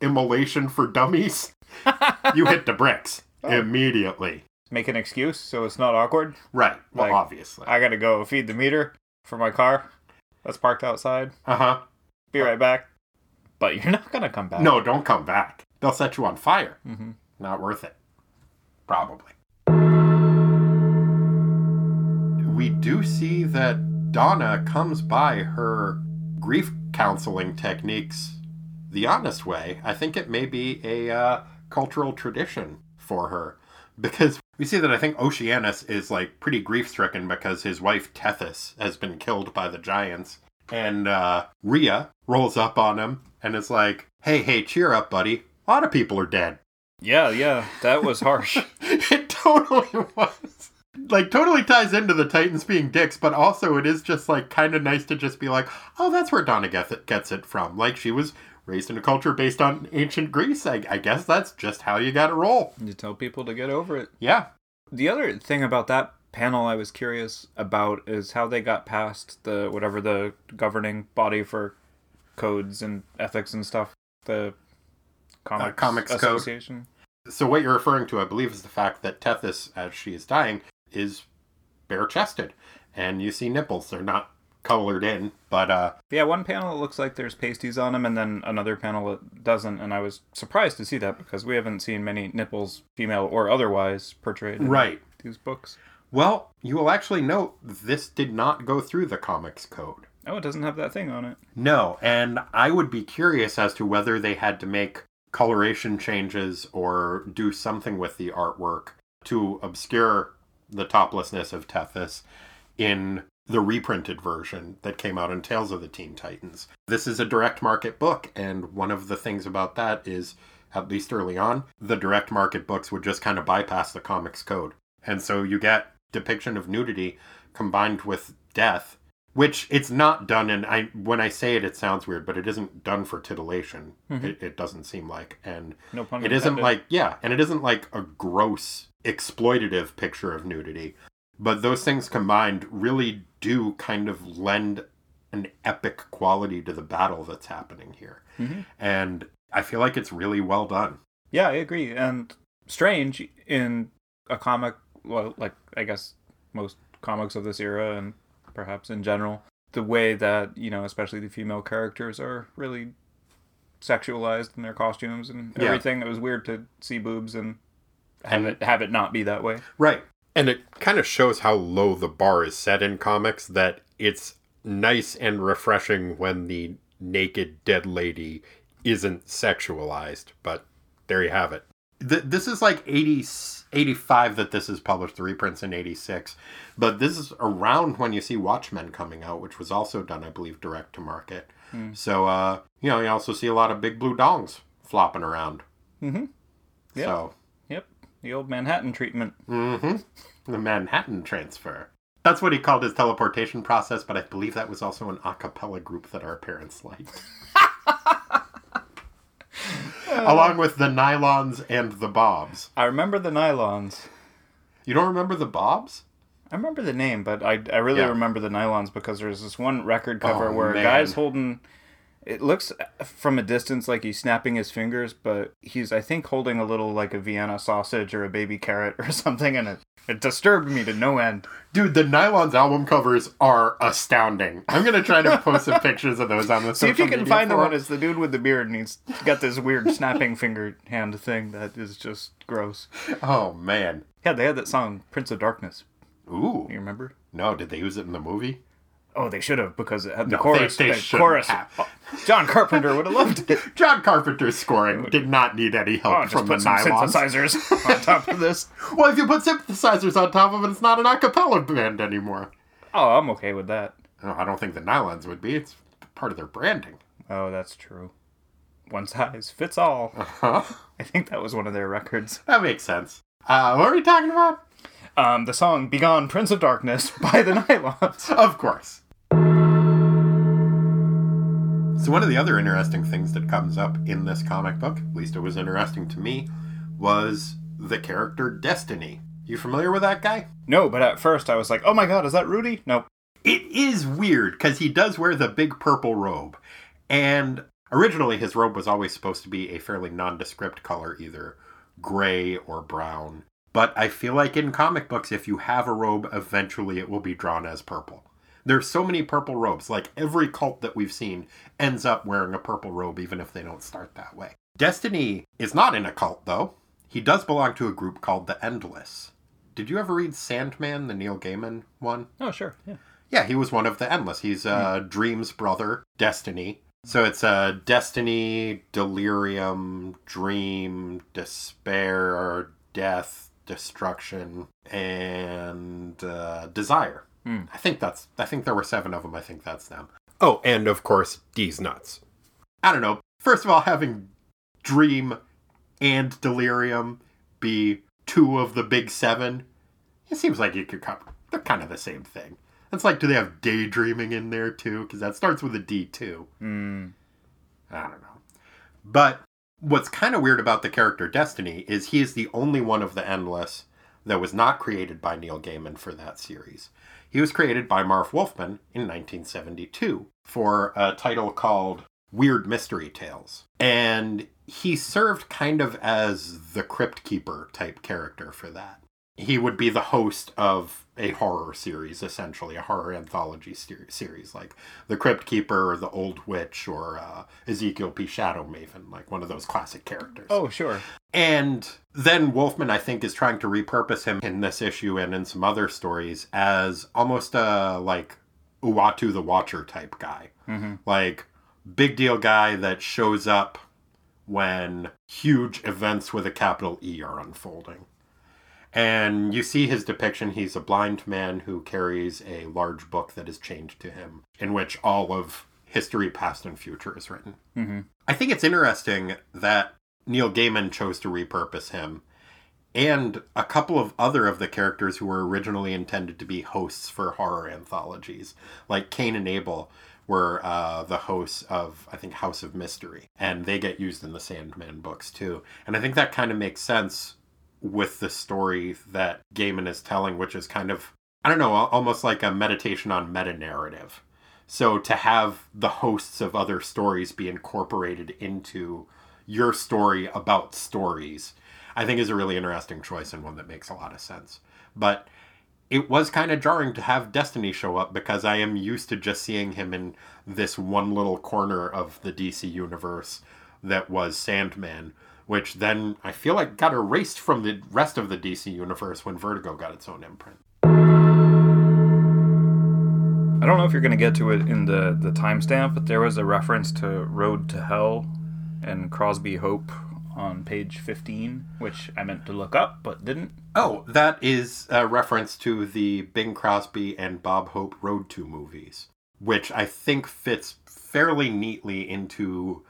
immolation for dummies. you hit the bricks immediately. Make an excuse so it's not awkward. Right. Well, Like- obviously. I gotta go feed the meter for my car that's parked outside. Uh huh. Be right back. But you're not gonna come back. No, don't come back. They'll set you on fire. Mhm. Not worth it. Probably. We do see that Donna comes by her grief counseling techniques the honest way. I think it may be a uh, cultural tradition for her. Because we see that I think Oceanus is like pretty grief stricken because his wife Tethys has been killed by the giants. And uh, Rhea rolls up on him and is like, hey, hey, cheer up, buddy. A lot of people are dead. Yeah, yeah, that was harsh. it totally was. Like, totally ties into the Titans being dicks, but also it is just, like, kind of nice to just be like, oh, that's where Donna gets it, gets it from. Like, she was raised in a culture based on ancient Greece. I, I guess that's just how you gotta roll. you tell people to get over it. Yeah. The other thing about that panel I was curious about is how they got past the whatever the governing body for codes and ethics and stuff. The comics, Uh, Comics Code. So, what you're referring to, I believe, is the fact that Tethys, as she is dying, is bare chested. And you see nipples. They're not colored in, but, uh, Yeah, one panel it looks like there's pasties on them, and then another panel it doesn't. And I was surprised to see that because we haven't seen many nipples, female or otherwise, portrayed in right. these books. Well, you will actually note this did not go through the Comics Code. Oh, it doesn't have that thing on it. No, and I would be curious as to whether they had to make coloration changes or do something with the artwork to obscure the toplessness of Tethys in the reprinted version that came out in Tales of the Teen Titans. This is a direct market book, and one of the things about that is, at least early on, the direct market books would just kind of bypass the comics code. And so you get depiction of nudity combined with death which it's not done and i when i say it it sounds weird but it isn't done for titillation. It, it doesn't seem like and No pun it isn't like yeah and it isn't like a gross exploitative picture of nudity. But those things combined really do kind of lend an epic quality to the battle that's happening here. Mhm. and i feel like it's really well done. Yeah, I agree. And strange in a comic, well, like I guess most comics of this era and perhaps in general, the way that, you know, especially the female characters are really sexualized in their costumes and Yeah. everything. It was weird to see boobs and have And- it have it not be that way. Right. And it kind of shows how low the bar is set in comics that it's nice and refreshing when the naked dead lady isn't sexualized. But there you have it. Th- this is like 80, 85 that this is published, the reprints in 86. But this is around when you see Watchmen coming out, which was also done, I believe, direct to market. So, uh, you know, you also see a lot of big blue dongs flopping around. Mhm. Yeah. So, Yep. The old Manhattan treatment. Mm-hmm. The Manhattan transfer. That's what he called his teleportation process, but I believe that was also an a cappella group that our parents liked. Along with the Nylons and the Bobs. I remember the nylons. You don't remember the Bobs? I remember the name, but I, I really Yeah. remember the nylons because there's this one record oh, cover Oh, where a guy's holding It looks from a distance like he's snapping his fingers, but he's I think holding a little like a Vienna sausage or a baby carrot or something, and it it disturbed me to no end. Dude, the Nylons album covers are astounding. I'm gonna try to post some pictures of those on the See if you can find the one. It's the dude with the beard, and he's got this weird snapping finger hand thing that is just gross. Oh man. Yeah, they had that song Prince of Darkness. Ooh. You remember? No, did they use it in the movie? Oh, they should have because it had the No, chorus. they- they the chorus. have. Oh, John Carpenter would have loved it. John Carpenter's scoring did not need any help Oh, from the Nylons. synthesizers on top of this. Well, if you put synthesizers on top of it, it's not an a cappella band anymore. Oh, I'm okay with that. No, I don't think the Nylons would be. It's part of their branding. Oh, that's true. One size fits all. Huh? I think that was one of their records. That makes sense. Uh, what are we talking about? Um, the song "Begone, Prince of Darkness" by the Nylons. Of course. So, one of the other interesting things that comes up in this comic book, at least it was interesting to me, was the character Destiny. You familiar with that guy? No, but at first I was like, "Oh my god, is that Rudy?" Nope. It is weird because he does wear the big purple robe. And originally, his robe was always supposed to be a fairly nondescript color, either gray or brown. But I feel like in comic books, if you have a robe, eventually it will be drawn as purple. There's so many purple robes. Like every cult that we've seen ends up wearing a purple robe, even if they don't start that way. Destiny is not in a cult, though. He does belong to a group called the Endless. Did you ever read Sandman, the Neil Gaiman one? Oh sure, yeah. Yeah, he was one of the Endless. He's uh, Dream's brother, Destiny. So it's uh, Destiny, Delirium, Dream, Despair, Death, Destruction, and uh, Desire. I think that's. I think there were seven of them. I think that's them. Oh, and of course, D's nuts. I don't know. First of all, having Dream and Delirium be two of the big seven, it seems like you could cover. They're kind of the same thing. It's like, do they have daydreaming in there too? Because that starts with a D too. Mm. I don't know. But what's kind of weird about the character Destiny is he is the only one of the Endless that was not created by Neil Gaiman for that series. He was created by Marv Wolfman in 1972 for a title called Weird Mystery Tales. And he served kind of as the Crypt Keeper type character for that. He would be the host of a horror series, essentially, a horror anthology ser- series, like The Crypt Keeper or The Old Witch or uh, Ezekiel P. Shadow Maven, like one of those classic characters. Oh sure. And then Wolfman, I think, is trying to repurpose him in this issue and in some other stories as almost a like Uatu the Watcher type guy. Like, big deal guy that shows up when huge events with a capital E are unfolding. And you see his depiction. He's a blind man who carries a large book that is chained to him, in which all of history, past and future, is written. Mm-hmm. I think it's interesting that Neil Gaiman chose to repurpose him and a couple of other of the characters who were originally intended to be hosts for horror anthologies, like Cain and Abel were uh, the hosts of, I think, House of Mystery, and they get used in the Sandman books too. And I think that kind of makes sense with the story that Gaiman is telling, which is kind of, I don't know, almost like a meditation on meta narrative. So to have the hosts of other stories be incorporated into your story about stories, I think is a really interesting choice and one that makes a lot of sense. But it was kind of jarring to have Destiny show up because I am used to just seeing him in this one little corner of the DC universe that was Sandman, which then I feel like got erased from the rest of the DC universe when Vertigo got its own imprint. I don't know if you're going to get to it in the, the timestamp, but there was a reference to Road to Hell and Crosby Hope on page 15, which I meant to look up but didn't. Oh, that is a reference to the Bing Crosby and Bob Hope Road to movies, which I think fits fairly neatly into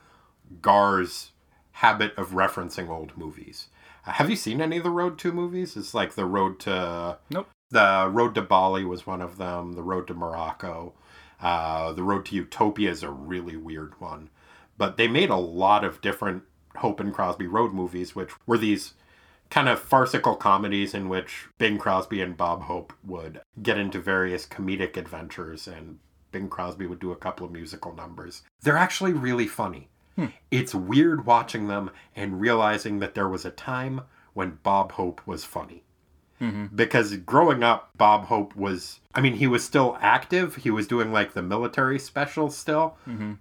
Gar's habit of referencing old movies. Uh, have you seen any of the Road to movies? It's like the Road to Nope. the Road to Bali was one of them. The Road to Morocco, uh, the Road to Utopia is a really weird one. But they made a lot of different Hope and Crosby road movies, which were these kind of farcical comedies in which Bing Crosby and Bob Hope would get into various comedic adventures and Bing Crosby would do a couple of musical numbers. They're actually really funny. It's weird watching them and realizing that there was a time when Bob Hope was funny. Because growing up, Bob Hope was, I mean, he was still active. He was doing like the military special still,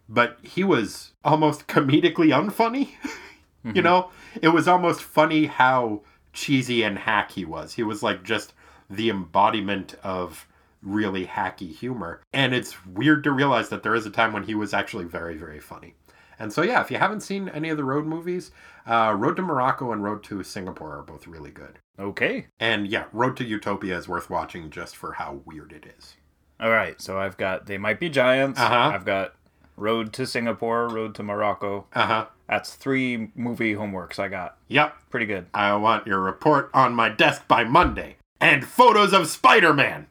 but he was almost comedically unfunny. you know, it was almost funny how cheesy and hack he was. He was like just the embodiment of really hacky humor. And it's weird to realize that there is a time when he was actually very, very funny. And so, yeah, if you haven't seen any of the road movies, uh, Road to Morocco and Road to Singapore are both really good. Okay. And yeah, Road to Utopia is worth watching just for how weird it is. All right. So I've got They Might Be Giants. Uh-huh. I've got Road to Singapore, Road to Morocco. Uh huh. That's three movie homeworks I got. Yep. Pretty good. I want your report on my desk by Monday. And photos of Spider Man.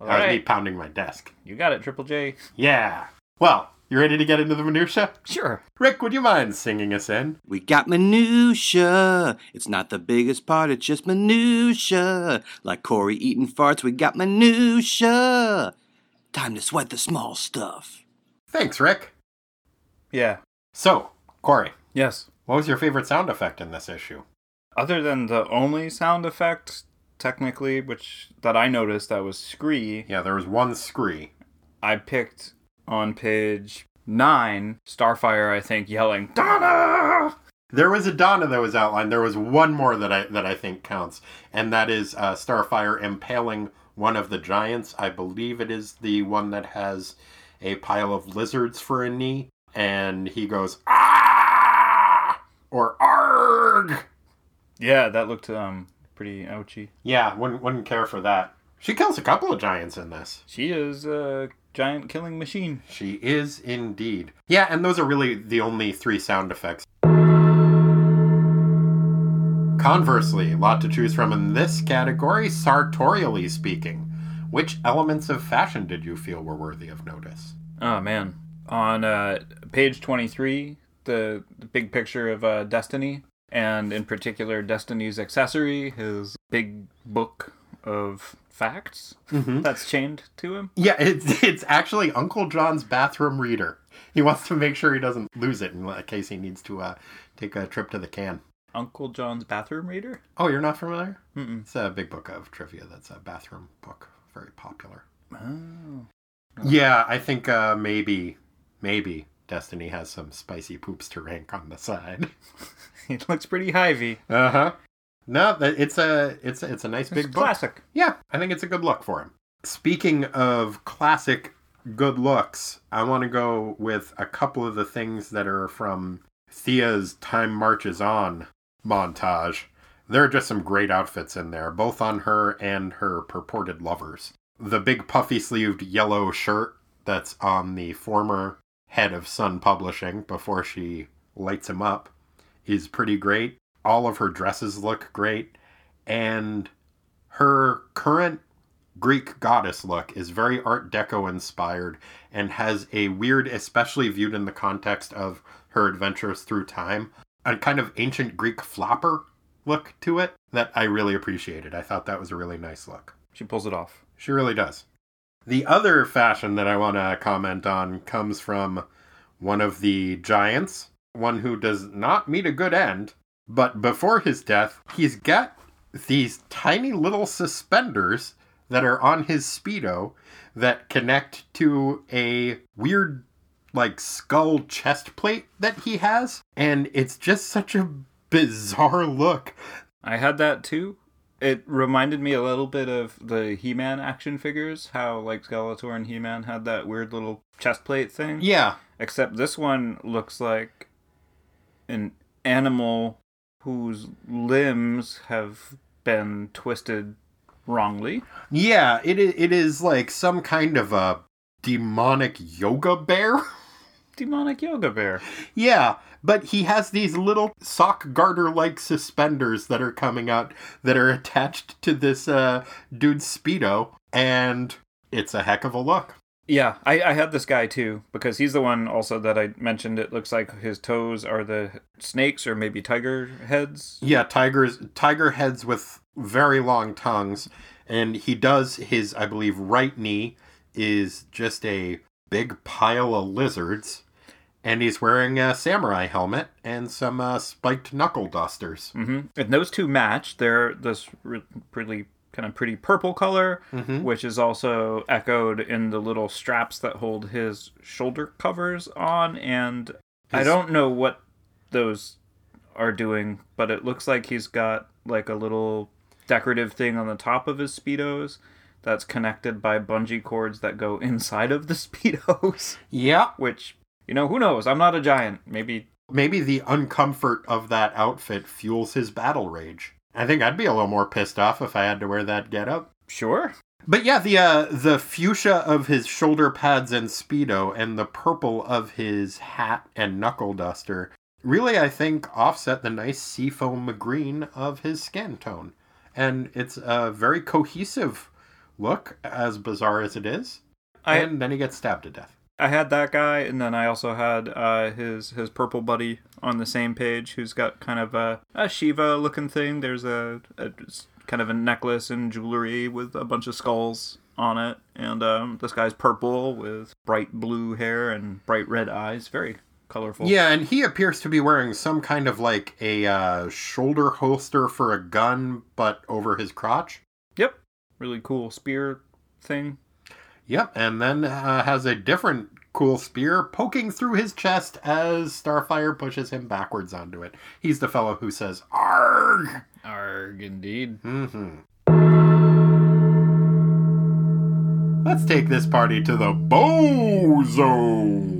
All That was me pounding my desk. You got it, Triple J. Yeah. Well, you ready to get into the minutia? Sure. Rick, would you mind singing us in? We got minutia. It's not the biggest part, it's just minutia. Like Corey eating farts, we got minutia. Time to sweat the small stuff. Thanks, Rick. Yeah. So, Corey, Yes. what was your favorite sound effect in this issue? Other than the only sound effect, technically, which that I noticed that was Scree, Yeah, there was one scree. I picked on page nine Starfire, I think, yelling Donna. There was a Donna that was outlined. There was one more that I that I think counts, and that is uh, Starfire impaling one of the giants. I believe it is the one that has a pile of lizards for a knee, and he goes ah or arg. Yeah, that looked um pretty ouchy. Yeah, wouldn't wouldn't care for that. She kills a couple of giants in this. She is a giant killing machine. She is indeed. Yeah, and those are really the only three sound effects. Conversely, a lot to choose from in this category, sartorially speaking. Which elements of fashion did you feel were worthy of notice? Oh man. On uh, page 23, the, the big picture of uh, Destiny, and in particular Destiny's accessory, his big book of facts that's chained to him. Yeah, it's it's actually Uncle John's bathroom reader. He wants to make sure he doesn't lose it in case he needs to uh, take a trip to the can. Uncle John's bathroom reader? Oh, you're not familiar? Mm-mm. It's a big book of trivia. That's a bathroom book, very popular. Oh. Yeah, I think uh, maybe, maybe Destiny has some spicy poops to rank on the side. It looks pretty hivey. Uh huh. No, it's a it's a, it's a nice big book. classic. Yeah, I think it's a good look for him. Speaking of classic good looks, I want to go with a couple of the things that are from Thea's Time Marches On montage. There are just some great outfits in there, both on her and her purported lovers. The big puffy sleeved yellow shirt that's on the former head of Sun Publishing before she lights him up is pretty great. All of her dresses look great. And her current Greek goddess look is very Art Deco inspired and has a weird, especially viewed in the context of her adventures through time, a kind of ancient Greek flopper look to it that I really appreciated. I thought that was a really nice look. She pulls it off. She really does. The other fashion that I want to comment on comes from one of the giants, one who does not meet a good end, but before his death, he's got these tiny little suspenders that are on his Speedo that connect to a weird, like, skull chest plate that he has. And it's just such a bizarre look. I had that too. It reminded me a little bit of the He-Man action figures, how like Skeletor and He-Man had that weird little chest plate thing. Yeah, Except this one looks like an animal whose limbs have been twisted wrongly. Yeah, it is, it is like some kind of a demonic yoga bear. Demonic yoga bear. yeah, but he has these little sock garter like suspenders that are coming out that are attached to this uh, dude's Speedo, and it's a heck of a look. Yeah, I, I had this guy too because he's the one also that I mentioned. It looks like his toes are the snakes or maybe tiger heads. Yeah, tigers, tiger heads with very long tongues, and he does his, I believe, right knee is just a big pile of lizards, and he's wearing a samurai helmet and some uh, spiked knuckle dusters. hmm And those two match. They're this re- really kind of pretty purple color, mm-hmm. which is also echoed in the little straps that hold his shoulder covers on. And I don't know what those are doing, but it looks like he's got like a little decorative thing on the top of his speedos that's connected by bungee cords that go inside of the speedos. Yeah, Which you know, who knows? I'm not a giant. Maybe maybe the uncomfort of that outfit fuels his battle rage. I think I'd be a little more pissed off if I had to wear that getup. sure. But yeah, the uh, the fuchsia of his shoulder pads and speedo, and the purple of his hat and knuckle duster, really I think offset the nice seafoam green of his skin tone, and it's a very cohesive look, as bizarre as it is. I- and then he gets stabbed to death. I had that guy, and then I also had uh, his his purple buddy on the same page, who's got kind of a, a Shiva looking thing. There's a kind of a necklace and jewelry with a bunch of skulls on it, and um, this guy's purple with bright blue hair and bright red eyes, very colorful. Yeah, and he appears to be wearing some kind of like a uh, shoulder holster for a gun, but over his crotch. Yep. Really cool spear thing. Yep, and then uh, has a different cool spear poking through his chest as Starfire pushes him backwards onto it. He's the fellow who says, Arg! Arg, indeed. Mm-hmm. Let's take this party to the Bow Zone.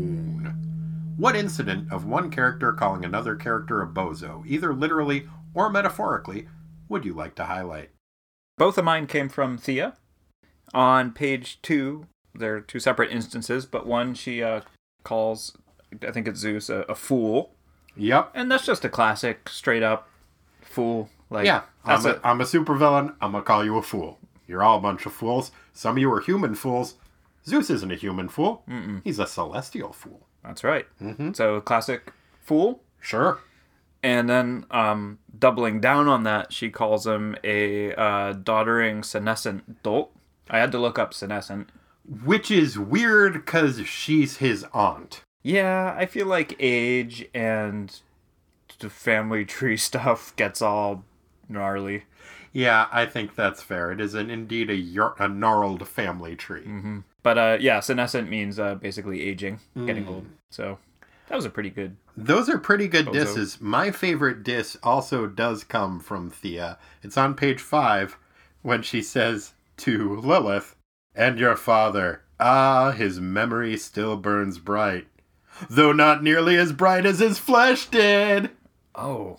What incident of one character calling another character a bozo, either literally or metaphorically, would you like to highlight? Both of mine came from Thea. On page two, there are two separate instances, but one she uh, calls, I think it's Zeus, a, a fool. Yep. And that's just a classic, straight up fool. Like, Yeah, I'm that's a, I'm a supervillain. I'm gonna call you a fool. You're all a bunch of fools. Some of you are human fools. Zeus isn't a human fool. He's a celestial fool. that's right. So, classic fool. Sure. And then, um, doubling down on that, she calls him a uh, doddering senescent dolt. I had to look up senescent. Which is weird because she's his aunt. Yeah, I feel like age and the family tree stuff gets all gnarly. Yeah, I think that's fair. It is an, indeed a, a gnarled family tree. But uh, yeah, senescent means uh, basically aging, getting old. So that was a pretty good. Those are pretty good Bozo. disses. My favorite diss also does come from Thea. It's on page five when she says to Lilith, And your father, ah, his memory still burns bright, though not nearly as bright as his flesh did. Oh,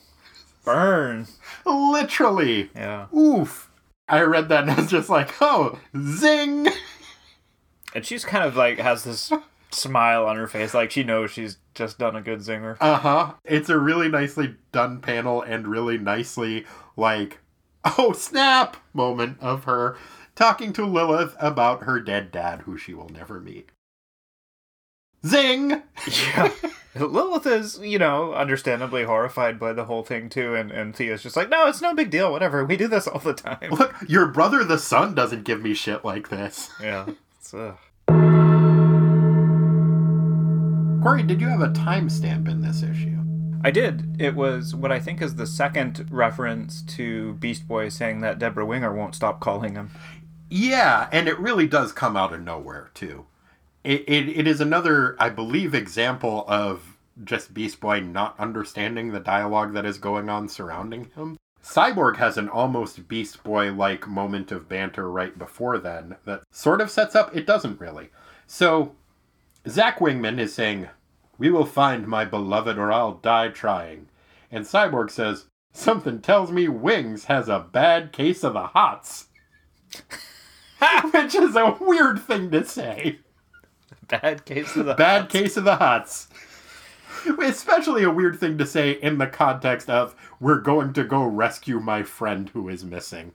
burn! Literally. Yeah, Oof. I read that and I was just like, oh, zing. and she's kind of like has this smile on her face, like she knows she's just done a good zinger. Uh huh. It's a really nicely done panel and really nicely, like, oh snap moment of her talking to Lilith about her dead dad, who she will never meet. Zing! Yeah, Lilith is you know understandably horrified by the whole thing too, and and Thea's just like, no, it's no big deal, whatever. We do this all the time. Look, your brother the sun doesn't give me shit like this. yeah, it's, uh, Corey, did you have a timestamp in this issue? I did. It was what I think is the second reference to Beast Boy saying that Debra Winger won't stop calling him. Yeah, and it really does come out of nowhere too. It, it it is another, I believe, example of just Beast Boy not understanding the dialogue that is going on surrounding him. Cyborg has an almost Beast Boy like moment of banter right before then that sort of sets up. It doesn't really. So Zach Wingman is saying, "We will find my beloved, or I'll die trying," and Cyborg says, "Something tells me Wings has a bad case of the hots." Which is a weird thing to say. Bad case of the Bad case of the hots. Especially a weird thing to say in the context of, we're going to go rescue my friend who is missing.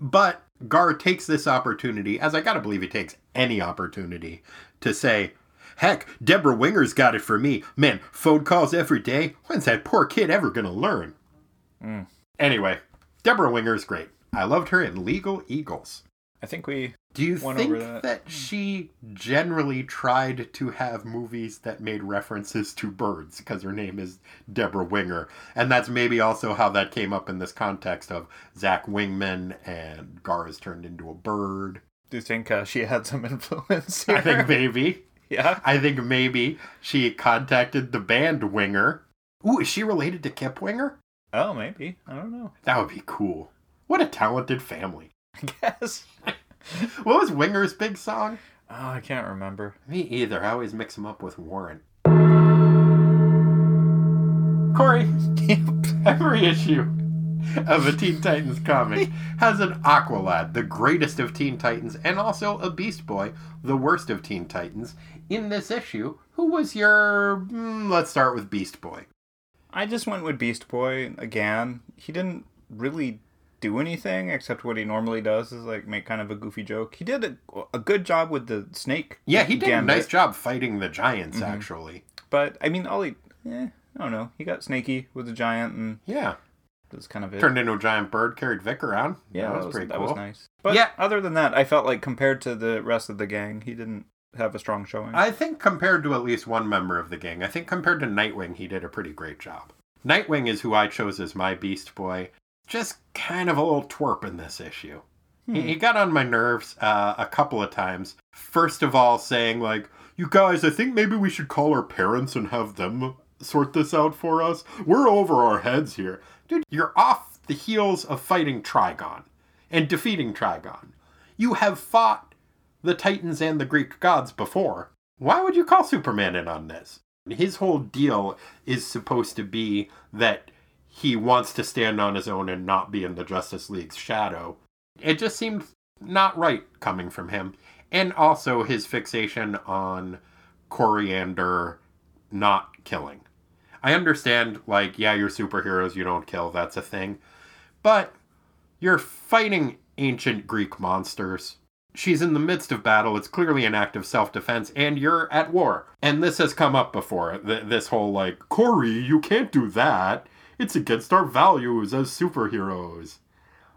But Gar takes this opportunity, as I gotta believe he takes any opportunity, to say, Heck, Debra Winger's got it for me. Man, phone calls every day. When's that poor kid ever gonna learn? Mm. Anyway, Debra Winger's great. I loved her in Legal Eagles. I think we Do you think over that. that. she generally tried to have movies that made references to birds because her name is Debra Winger, and that's maybe also how that came up in this context of Zach Wingman and Gar is turned into a bird. do you think uh, she had some influence. I think maybe. yeah. I think maybe she contacted the band Winger. Ooh, is she related to Kip Winger? Oh, maybe. I don't know. That would be cool. What a talented family. I guess. What was Winger's big song? Oh, I can't remember. Me either. I always mix him up with Warren. Corey, every issue of a Teen Titans comic has an Aqualad, the greatest of Teen Titans, and also a Beast Boy, the worst of Teen Titans. In this issue, who was your. mm, let's start with Beast Boy. I just went with Beast Boy again. He didn't really do anything except what he normally does is like make kind of a goofy joke. He did a, a good job with the snake. Yeah, he did gambit, a nice job fighting the giants, actually. But I mean, all he, eh, I don't know. He got snaky with the giant, and Yeah. that's kind of it. Turned into a giant bird, carried Vic around. yeah, that was, pretty that cool. was nice. But Yeah. other than that, I felt like compared to the rest of the gang, he didn't have a strong showing. I think compared to at least one member of the gang, I think compared to Nightwing, he did a pretty great job. Nightwing is who I chose as my Beast Boy. Just kind of a little twerp in this issue. He, he got on my nerves uh, a couple of times. First of all, saying, like, you guys, I think maybe we should call our parents and have them sort this out for us. We're over our heads here. Dude, you're off the heels of fighting Trigon and defeating Trigon. You have fought the Titans and the Greek gods before. Why would you call Superman in on this? His whole deal is supposed to be that he wants to stand on his own and not be in the Justice League's shadow. It just seemed not right coming from him. And also his fixation on Koriand'r not killing. I understand, like, yeah, you're superheroes, you don't kill, that's a thing. But you're fighting ancient Greek monsters. She's in the midst of battle. It's clearly an act of self defense, and you're at war. And this has come up before. Th- this whole, like, Corey, you can't do that. It's against our values as superheroes.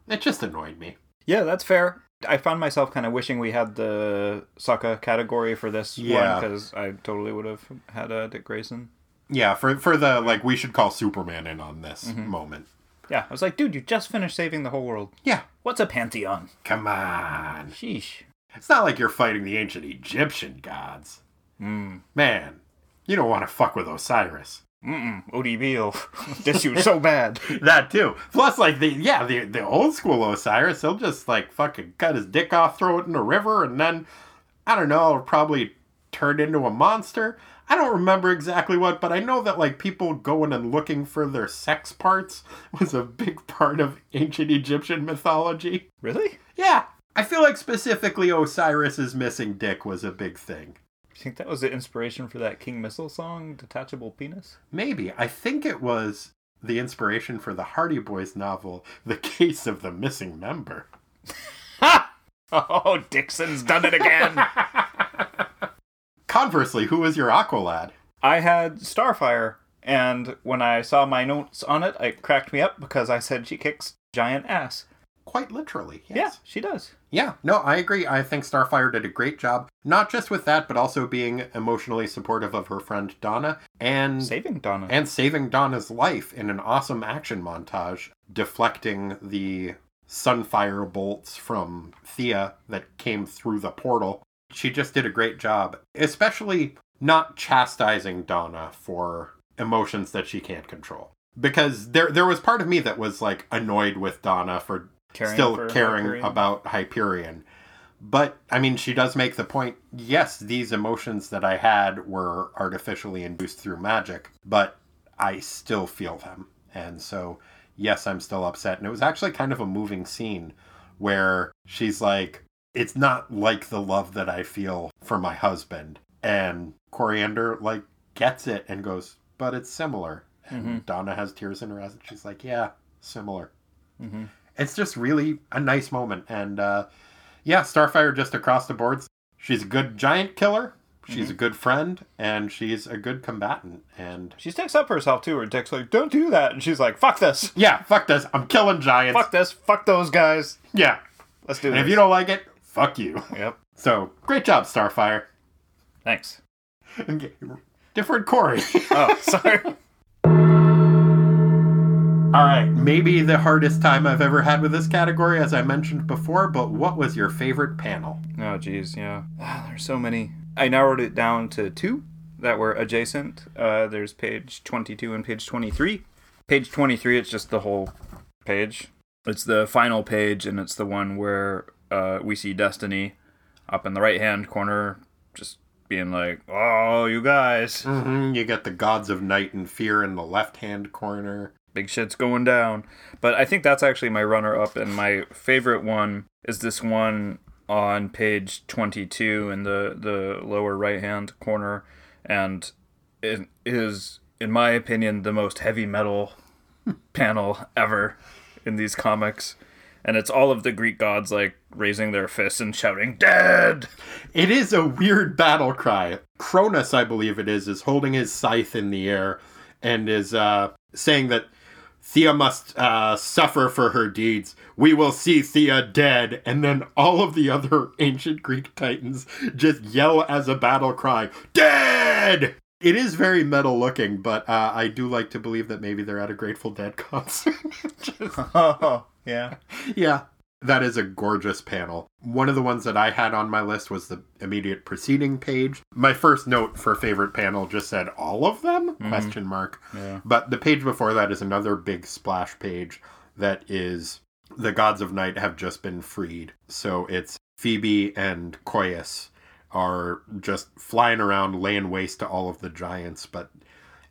It just annoyed me. yeah, that's fair. I found myself kind of wishing we had the Sokka category for this Yeah. one because I totally would have had a Dick Grayson. Yeah, for, for the, like, we should call Superman in on this mm-hmm. moment. Yeah, I was like, dude, you just finished saving the whole world. Yeah, What's a pantheon? come on. Sheesh. It's not like you're fighting the ancient Egyptian gods. Hmm. Man, you don't want to fuck with Osiris. Mm-mm. ODB will diss you so bad. That too. Plus, like the yeah, the the old school Osiris, he'll just like fucking cut his dick off, throw it in a river, and then I don't know, probably turn into a monster. I don't remember exactly what, but I know that like people going and looking for their sex parts was a big part of ancient Egyptian mythology. Really? Yeah, I feel like specifically Osiris's missing dick was a big thing. You think that was the inspiration for that King Missile song, Detachable Penis? Maybe. I think it was the inspiration for the Hardy Boys novel, The Case of the Missing Member. Ha! Oh, Dixon's done it again. Conversely, who was your Aqualad? I had Starfire, and when I saw my notes on it, it cracked me up because I said she kicks giant ass. Quite literally, yes. Yeah, she does. Yeah, no, I agree. I think Starfire did a great job, not just with that, but also being emotionally supportive of her friend Donna and Saving Donna. and saving Donna's life in an awesome action montage, deflecting the sunfire bolts from Thea that came through the portal. She just did a great job, especially not chastising Donna for emotions that she can't control. Because there there was part of me that was like annoyed with Donna for Caring still caring Hyperion. about Hyperion. But I mean, she does make the point. Yes, these emotions that I had were artificially induced through magic, but I still feel them. And so, yes, I'm still upset. And it was actually kind of a moving scene where she's like, it's not like the love that I feel for my husband. And Koriand'r, like, gets it and goes, but it's similar. And mm-hmm. Donna has tears in her eyes and she's like, yeah, similar. Mm-hmm. It's just really a nice moment. And uh, yeah, Starfire just across the boards. She's a good giant killer. She's a good friend, and she's a good combatant. And She sticks up for herself too. Her dick's like, "Don't do that," and she's like, "Fuck this, yeah, fuck this. I'm killing giants. fuck this, fuck those guys. Yeah. Let's do it. And this." if you don't like it, fuck you. Yep. So great job, Starfire. Thanks. Okay, Different Corey. Oh, sorry. All right, maybe the hardest time I've ever had with this category, as I mentioned before, but what was your favorite panel? Oh, geez, yeah. Ah, there's so many. I narrowed it down to two that were adjacent. Uh, there's page 22 and page 23. Page 23, it's just the whole page. It's the final page, and it's the one where uh, we see Destiny up in the right hand corner, just being like, "Oh, you guys, Mm-hmm. You get the gods of night and fear in the left hand corner. Big shit's going down." But I think that's actually my runner up, and my favorite one is this one on page 22 in the the lower right hand corner, and it is, in my opinion, the most heavy metal panel ever in these comics. And it's all of the Greek gods like raising their fists and shouting "Dead!" It is a weird battle cry. Cronus, I believe it is, is holding his scythe in the air and is uh, saying that Thea must uh, suffer for her deeds. We will see Thea dead. And then all of the other ancient Greek titans just yell as a battle cry, Dead! It is very metal looking, but uh, I do like to believe that maybe they're at a Grateful Dead concert. Just- Oh, yeah. yeah. That is a gorgeous panel. One of the ones that I had on my list was the immediate preceding page. My first note for favorite panel just said all of them? Mm-hmm. Question mark. Yeah. But the page before that is another big splash page that is the gods of night have just been freed. So it's Phoebe and Coeus are just flying around laying waste to all of the giants, but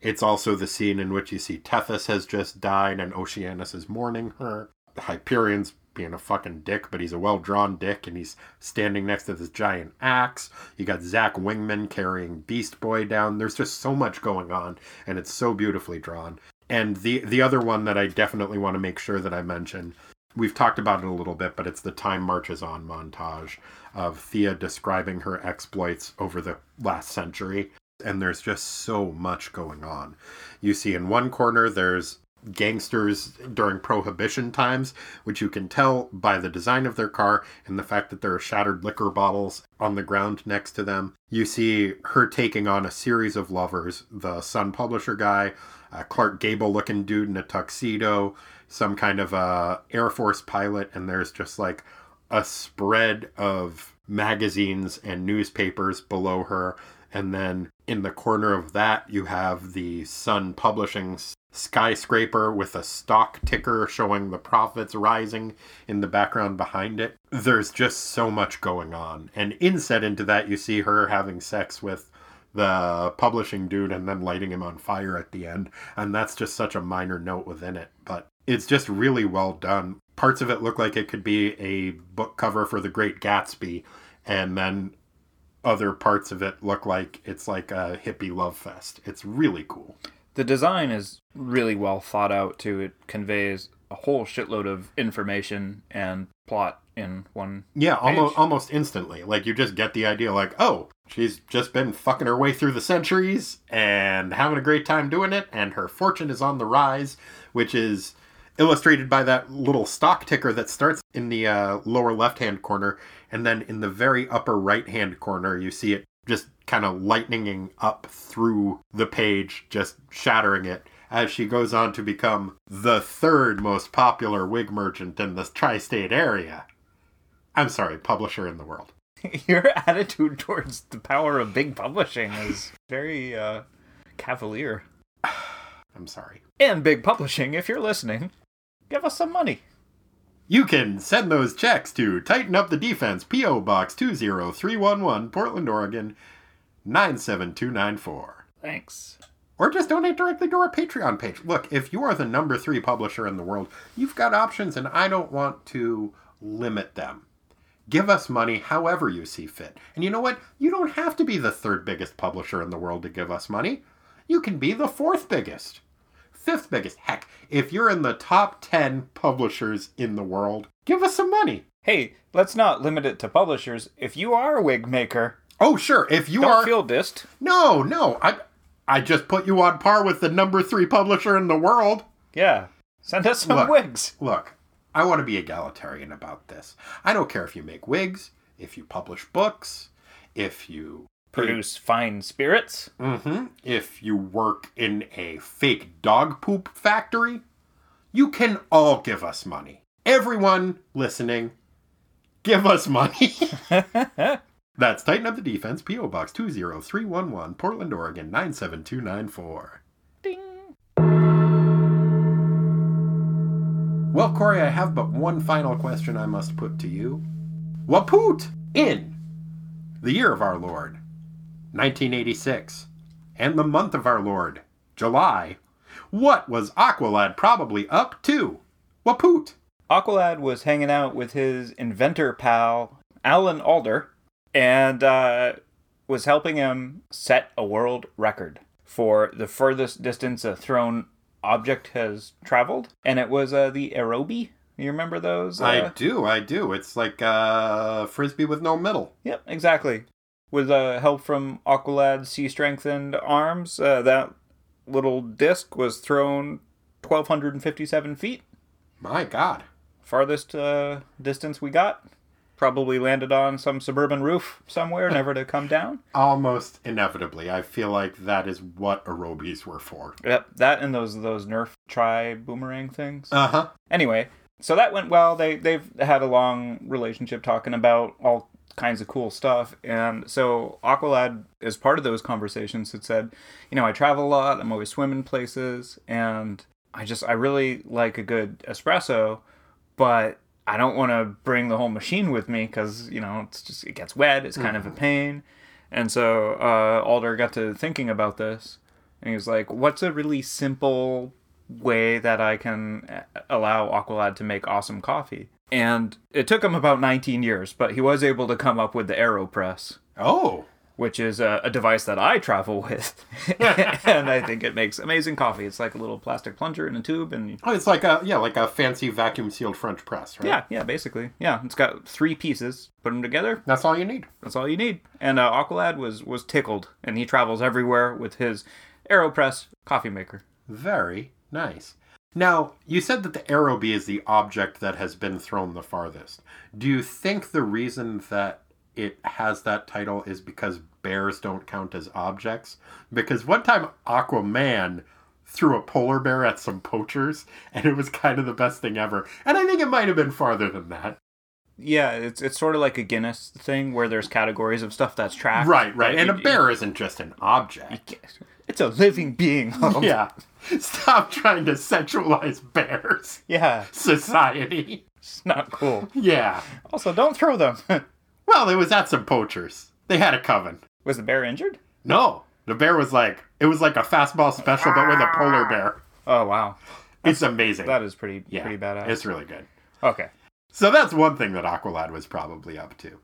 it's also the scene in which you see Tethys has just died and Oceanus is mourning her. Hyperion's being a fucking dick, but he's a well drawn dick and he's standing next to this giant axe. You got Zach Wingman carrying Beast Boy down. There's just so much going on and it's so beautifully drawn. And the the other one that I definitely want to make sure that I mention, we've talked about it a little bit, but it's the Time Marches On montage of Thea describing her exploits over the last century. And there's just so much going on. You see in one corner there's gangsters during prohibition times, which you can tell by the design of their car and the fact that there are shattered liquor bottles on the ground next to them. You see her taking on a series of lovers the Sun Publisher guy, a Clark Gable looking dude in a tuxedo, some kind of a Air Force pilot, and there's just like a spread of magazines and newspapers below her. And then in the corner of that, you have the Sun Publishing skyscraper with a stock ticker showing the profits rising in the background behind it. There's just so much going on. And inset into that, you see her having sex with the publishing dude and then lighting him on fire at the end. And that's just such a minor note within it. But it's just really well done. Parts of it look like it could be a book cover for The Great Gatsby. And then other parts of it look like it's like a hippie love fest. It's really cool. The design is really well thought out too. It conveys a whole shitload of information and plot in one. Yeah, almost almost instantly. Like you just get the idea like, "Oh, she's just been fucking her way through the centuries and having a great time doing it and her fortune is on the rise," which is illustrated by that little stock ticker that starts in the uh, lower left-hand corner and then in the very upper right-hand corner you see it just kind of lightninging up through the page, just shattering it as she goes on to become the third most popular wig merchant in the tri-state area. I'm sorry, publisher in the world. Your attitude towards the power of big publishing is very uh, cavalier. I'm sorry. And big publishing, if you're listening, give us some money. You can send those checks to Tighten Up the Defense, P.O. Box 20311, Portland, Oregon 97294. Thanks. Or just donate directly to our Patreon page. Look, if you are the number three publisher in the world, you've got options, and I don't want to limit them. Give us money however you see fit. And you know what? You don't have to be the third biggest publisher in the world to give us money. You can be the fourth biggest, fifth biggest. Heck, if you're in the top 10 publishers in the world, give us some money. Hey, let's not limit it to publishers. If you are a wig maker, Oh, sure. If you don't are. feel dissed. No, no. I, I just put you on par with the number three publisher in the world. Yeah. Send us some Look. wigs. Look, I want to be egalitarian about this. I don't care if you make wigs, if you publish books, if you Produce fine spirits. hmm If you work in a fake dog poop factory, you can all give us money. Everyone listening, give us money. That's Tighten Up the Defense, P.O. Box 20311, Portland, Oregon 97294. Ding. Well, Corey, I have but one final question I must put to you. Wapoot in the year of our Lord, 1986, and the month of our Lord, July, what was Aqualad probably up to? Wapoot! Aqualad was hanging out with his inventor pal, Alan Adler, and uh, was helping him set a world record for the furthest distance a thrown object has traveled. And it was uh, the Aerobie. You remember those? I Uh, do, I do. It's like uh, frisbee with no middle. Yep, exactly. With uh, help from Aqualad's sea strengthened arms, uh, that little disc was thrown 1,257 feet. My God. Farthest uh, distance we got. Probably landed on some suburban roof somewhere, never to come down. Almost inevitably, I feel like that is what aerobies were for. Yep, that and those those Nerf tri boomerang things. Uh huh. Anyway, so that went well. They they've had a long relationship talking about all kinds of cool stuff, and so Aqualad, as part of those conversations, had said, you know, I travel a lot. I'm always swimming places, and I just I really like a good espresso, but I don't want to bring the whole machine with me because you know it's just it gets wet. It's kind of a pain, and so uh, Adler got to thinking about this, and he was like, "What's a really simple way that I can uh, allow Aqualad to make awesome coffee?" And it took him about 19 years, but he was able to come up with the AeroPress, Oh. which is a, a device that I travel with, and I think it makes amazing coffee. It's like a little plastic plunger in a tube, and Oh, it's like a yeah, like a fancy vacuum sealed French press, right? yeah, yeah, basically, yeah. It's got three pieces. Put them together, That's all you need. That's all you need. And uh, Aqualad was was tickled, and he travels everywhere with his Aeropress coffee maker. Very nice. Now, you said that the arrow Aerobie is the object that has been thrown the farthest. Do you think the reason that it has that title is because bears don't count as objects? Because one time Aquaman threw a polar bear at some poachers, and it was kind of the best thing ever. And I think it might have been farther than that. Yeah, it's it's sort of like a Guinness thing where there's categories of stuff that's tracked. Right, right. And a you- bear isn't just an object. It's a living being. Hope. Yeah. Stop trying to sexualize bears. yeah, Society. it's not cool. Yeah. Also, don't throw them. Well, it was at some poachers. They had a coven. was the bear injured? No, the bear was like it was like a fastball special, but with a polar bear. Oh wow, It's amazing. that is pretty yeah, pretty badass. It's really good. Okay. So that's one thing that Aqualad was probably up to.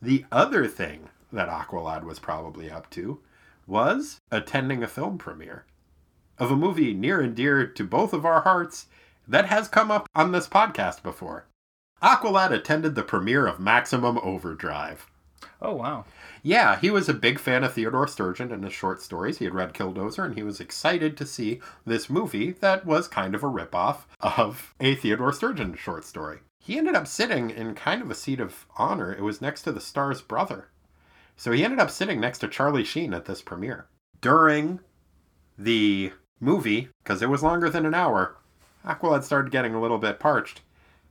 The other thing that Aqualad was probably up to was attending a film premiere of a movie near and dear to both of our hearts that has come up on this podcast before. Aqualad attended the premiere of Maximum Overdrive. Oh wow. Yeah, he was a big fan of Theodore Sturgeon and his short stories. He had read Killdozer, and he was excited to see this movie that was kind of a ripoff of a Theodore Sturgeon short story. He ended up sitting in kind of a seat of honor. It was next to the star's brother. So he ended up sitting next to Charlie Sheen at this premiere. During the movie, because it was longer than an hour, Aqualad started getting a little bit parched.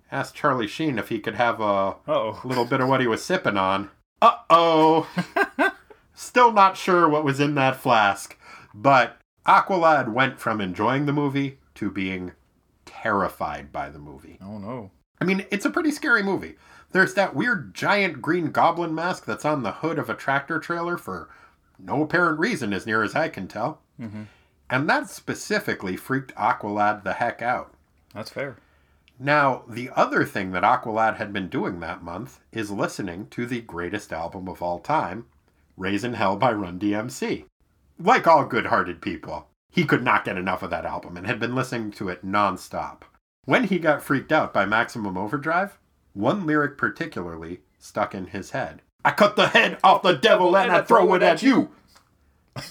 Asked Charlie Sheen if he could have a Oh. little bit of what he was sipping on. Uh oh. Still not sure what was in that flask, but Aqualad went from enjoying the movie to being terrified by the movie. Oh no. I mean, it's a pretty scary movie. There's that weird giant green goblin mask that's on the hood of a tractor trailer for no apparent reason, as near as I can tell. Mhm. And that specifically freaked Aqualad the heck out. That's fair. Now, the other thing that Aqualad had been doing that month is listening to the greatest album of all time, Raising Hell by Run DMC. Like all good hearted people, he could not get enough of that album and had been listening to it nonstop. When he got freaked out by Maximum Overdrive, one lyric particularly stuck in his head I cut the head off the devil and I throw it at you.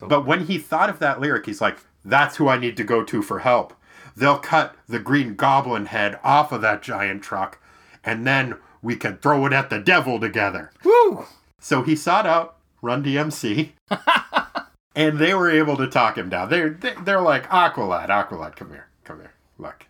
But when he thought of that lyric, he's like, that's who I need to go to for help. They'll cut the green goblin head off of that giant truck, and then we could throw it at the devil together. Woo! So he sought out Run DMC, and they were able to talk him down. They're they're like Aqualad, Aqualad, come here, come here. Look,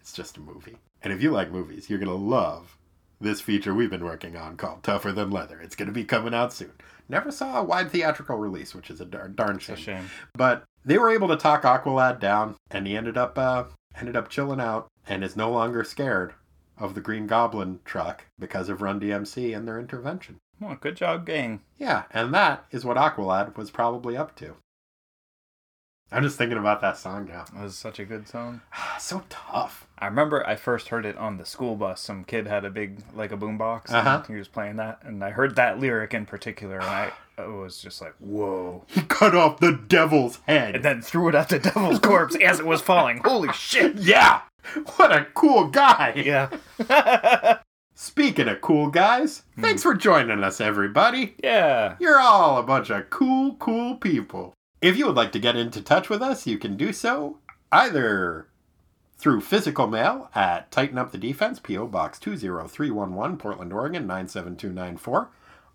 it's just a movie, and if you like movies, you're gonna love this feature we've been working on called Tougher Than Leather. It's gonna be coming out soon. Never saw a wide theatrical release, which is a darn, darn shame. A shame. But they were able to talk Aqualad down, and he ended up uh, ended up chilling out, and is no longer scared of the Green Goblin truck because of Run DMC and their intervention. Well, good job, gang. Yeah, and that is what Aqualad was probably up to. I'm just thinking about that song now. It was such a good song. so tough. I remember I first heard it on the school bus. Some kid had a big, like a boombox, Uh-huh. he was playing that, and I heard that lyric in particular, and I, I was just like, "Whoa!" He cut off the devil's head. And then threw it at the devil's corpse as it was falling. Holy shit! yeah! What a cool guy! Yeah, Speaking of cool guys, thanks for joining us, everybody. yeah. You're all a bunch of cool, cool people. If you would like to get into touch with us, you can do so either through physical mail at Tighten Up the Defense, P.O. Box 20311, Portland, Oregon 97294,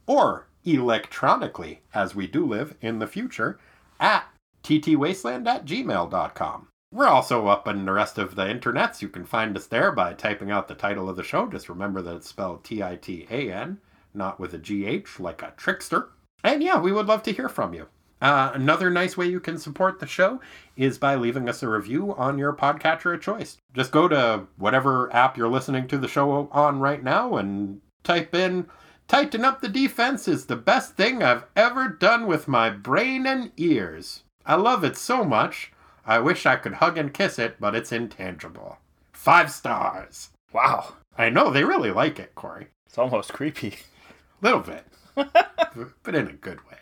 or electronically, as we do live in the future, at ttwasteland at gmail.com. We're also up on the rest of the internets. You can find us there by typing out the title of the show. Just remember that it's spelled T I T A N, not with a G H like a trickster. And yeah, we would love to hear from you. Uh, another nice way you can support the show is by leaving us a review on your podcatcher of choice. Just go to whatever app you're listening to the show on right now and type in Tighten Up the Defense is the best thing I've ever done with my brain and ears. I love it so much. I wish I could hug and kiss it, but it's intangible. Five stars. Wow, I know they really like it, Corey. it's almost creepy. A little bit, but in a good way.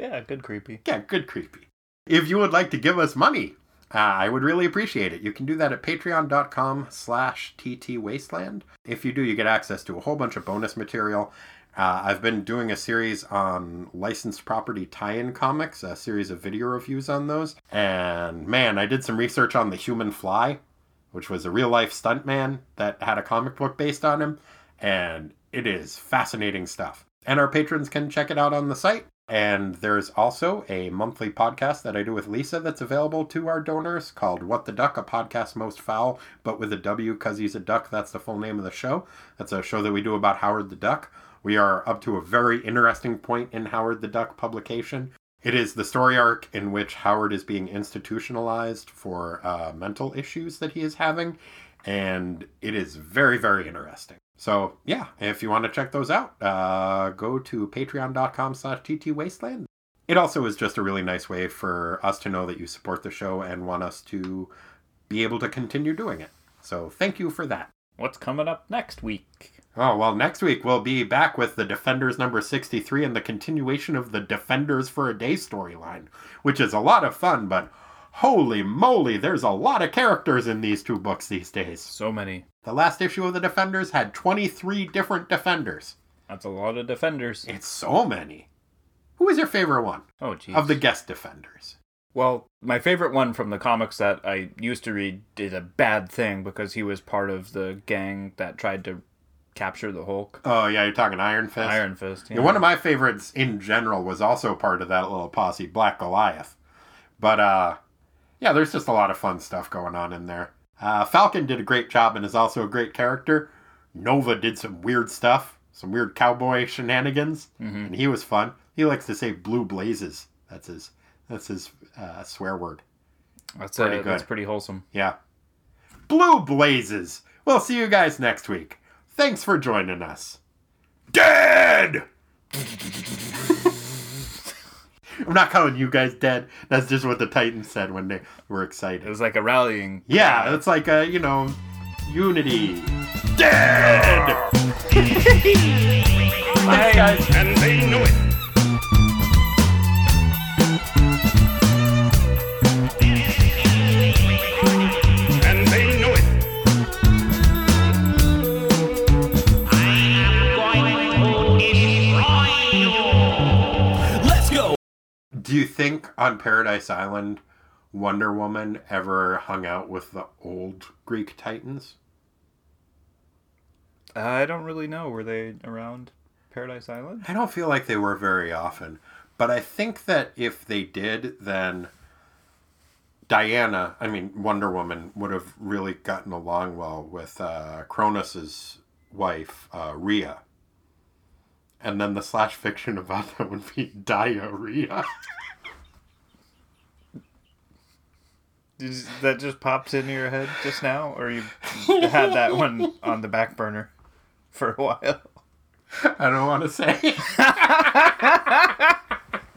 Yeah, good creepy. Yeah, good creepy. If you would like to give us money, uh, I would really appreciate it. You can do that at patreon.com slash ttwasteland. If you do, you get access to a whole bunch of bonus material. Uh, I've been doing a series on licensed property tie-in comics, a series of video reviews on those. And man, I did some research on the Human Fly, which was a real-life stuntman that had a comic book based on him. And it is fascinating stuff. And our patrons can check it out on the site. And there's also a monthly podcast that I do with Lisa that's available to our donors called What the Duck, a podcast most foul, but with a W because he's a duck. That's the full name of the show. That's a show that we do about Howard the Duck. We are up to a very interesting point in Howard the Duck publication. It is the story arc in which Howard is being institutionalized for uh, mental issues that he is having, and it is very, very interesting. So yeah, if you want to check those out, uh, go to patreon.com slash ttwasteland. It also is just a really nice way for us to know that you support the show and want us to be able to continue doing it. So thank you for that. What's coming up next week? Oh, well, next week we'll be back with the Defenders number 63 and the continuation of the Defenders for a Day storyline, which is a lot of fun, but holy moly, there's a lot of characters in these two books these days. So many. The last issue of the Defenders had 23 different Defenders. That's a lot of defenders. It's so many. Who is your favorite one Oh, jeez. of the guest Defenders? Well, my favorite one from the comics that I used to read did a bad thing because he was part of the gang that tried to capture the Hulk. Oh, yeah, you're talking Iron Fist? Iron Fist. Yeah, one of my favorites in general was also part of that little posse, Black Goliath. But uh yeah, there's just a lot of fun stuff going on in there. Uh, Falcon did a great job and is also a great character. Nova did some weird stuff, some weird cowboy shenanigans, and he was fun. He likes to say "blue blazes." That's his. That's his uh, swear word. That's pretty uh, good. That's pretty wholesome. Yeah. Blue blazes. We'll see you guys next week. Thanks for joining us. Dead! I'm not calling you guys dead. That's just what the Titans said when they were excited. It was like a rallying. Yeah, it's like a, you know, unity. Dead! Thanks, guys. and they knew it. Do you think on Paradise Island, Wonder Woman ever hung out with the old Greek Titans? I don't really know. Were they around Paradise Island? I don't feel like they were very often, but I think that if they did, then Diana, I mean Wonder Woman, would have really gotten along well with uh, Cronus's wife, uh, Rhea. And then the slash fiction about that would be diarrhea. Is, that just popped into your head just now, or you had that one on the back burner for a while? I don't want to say.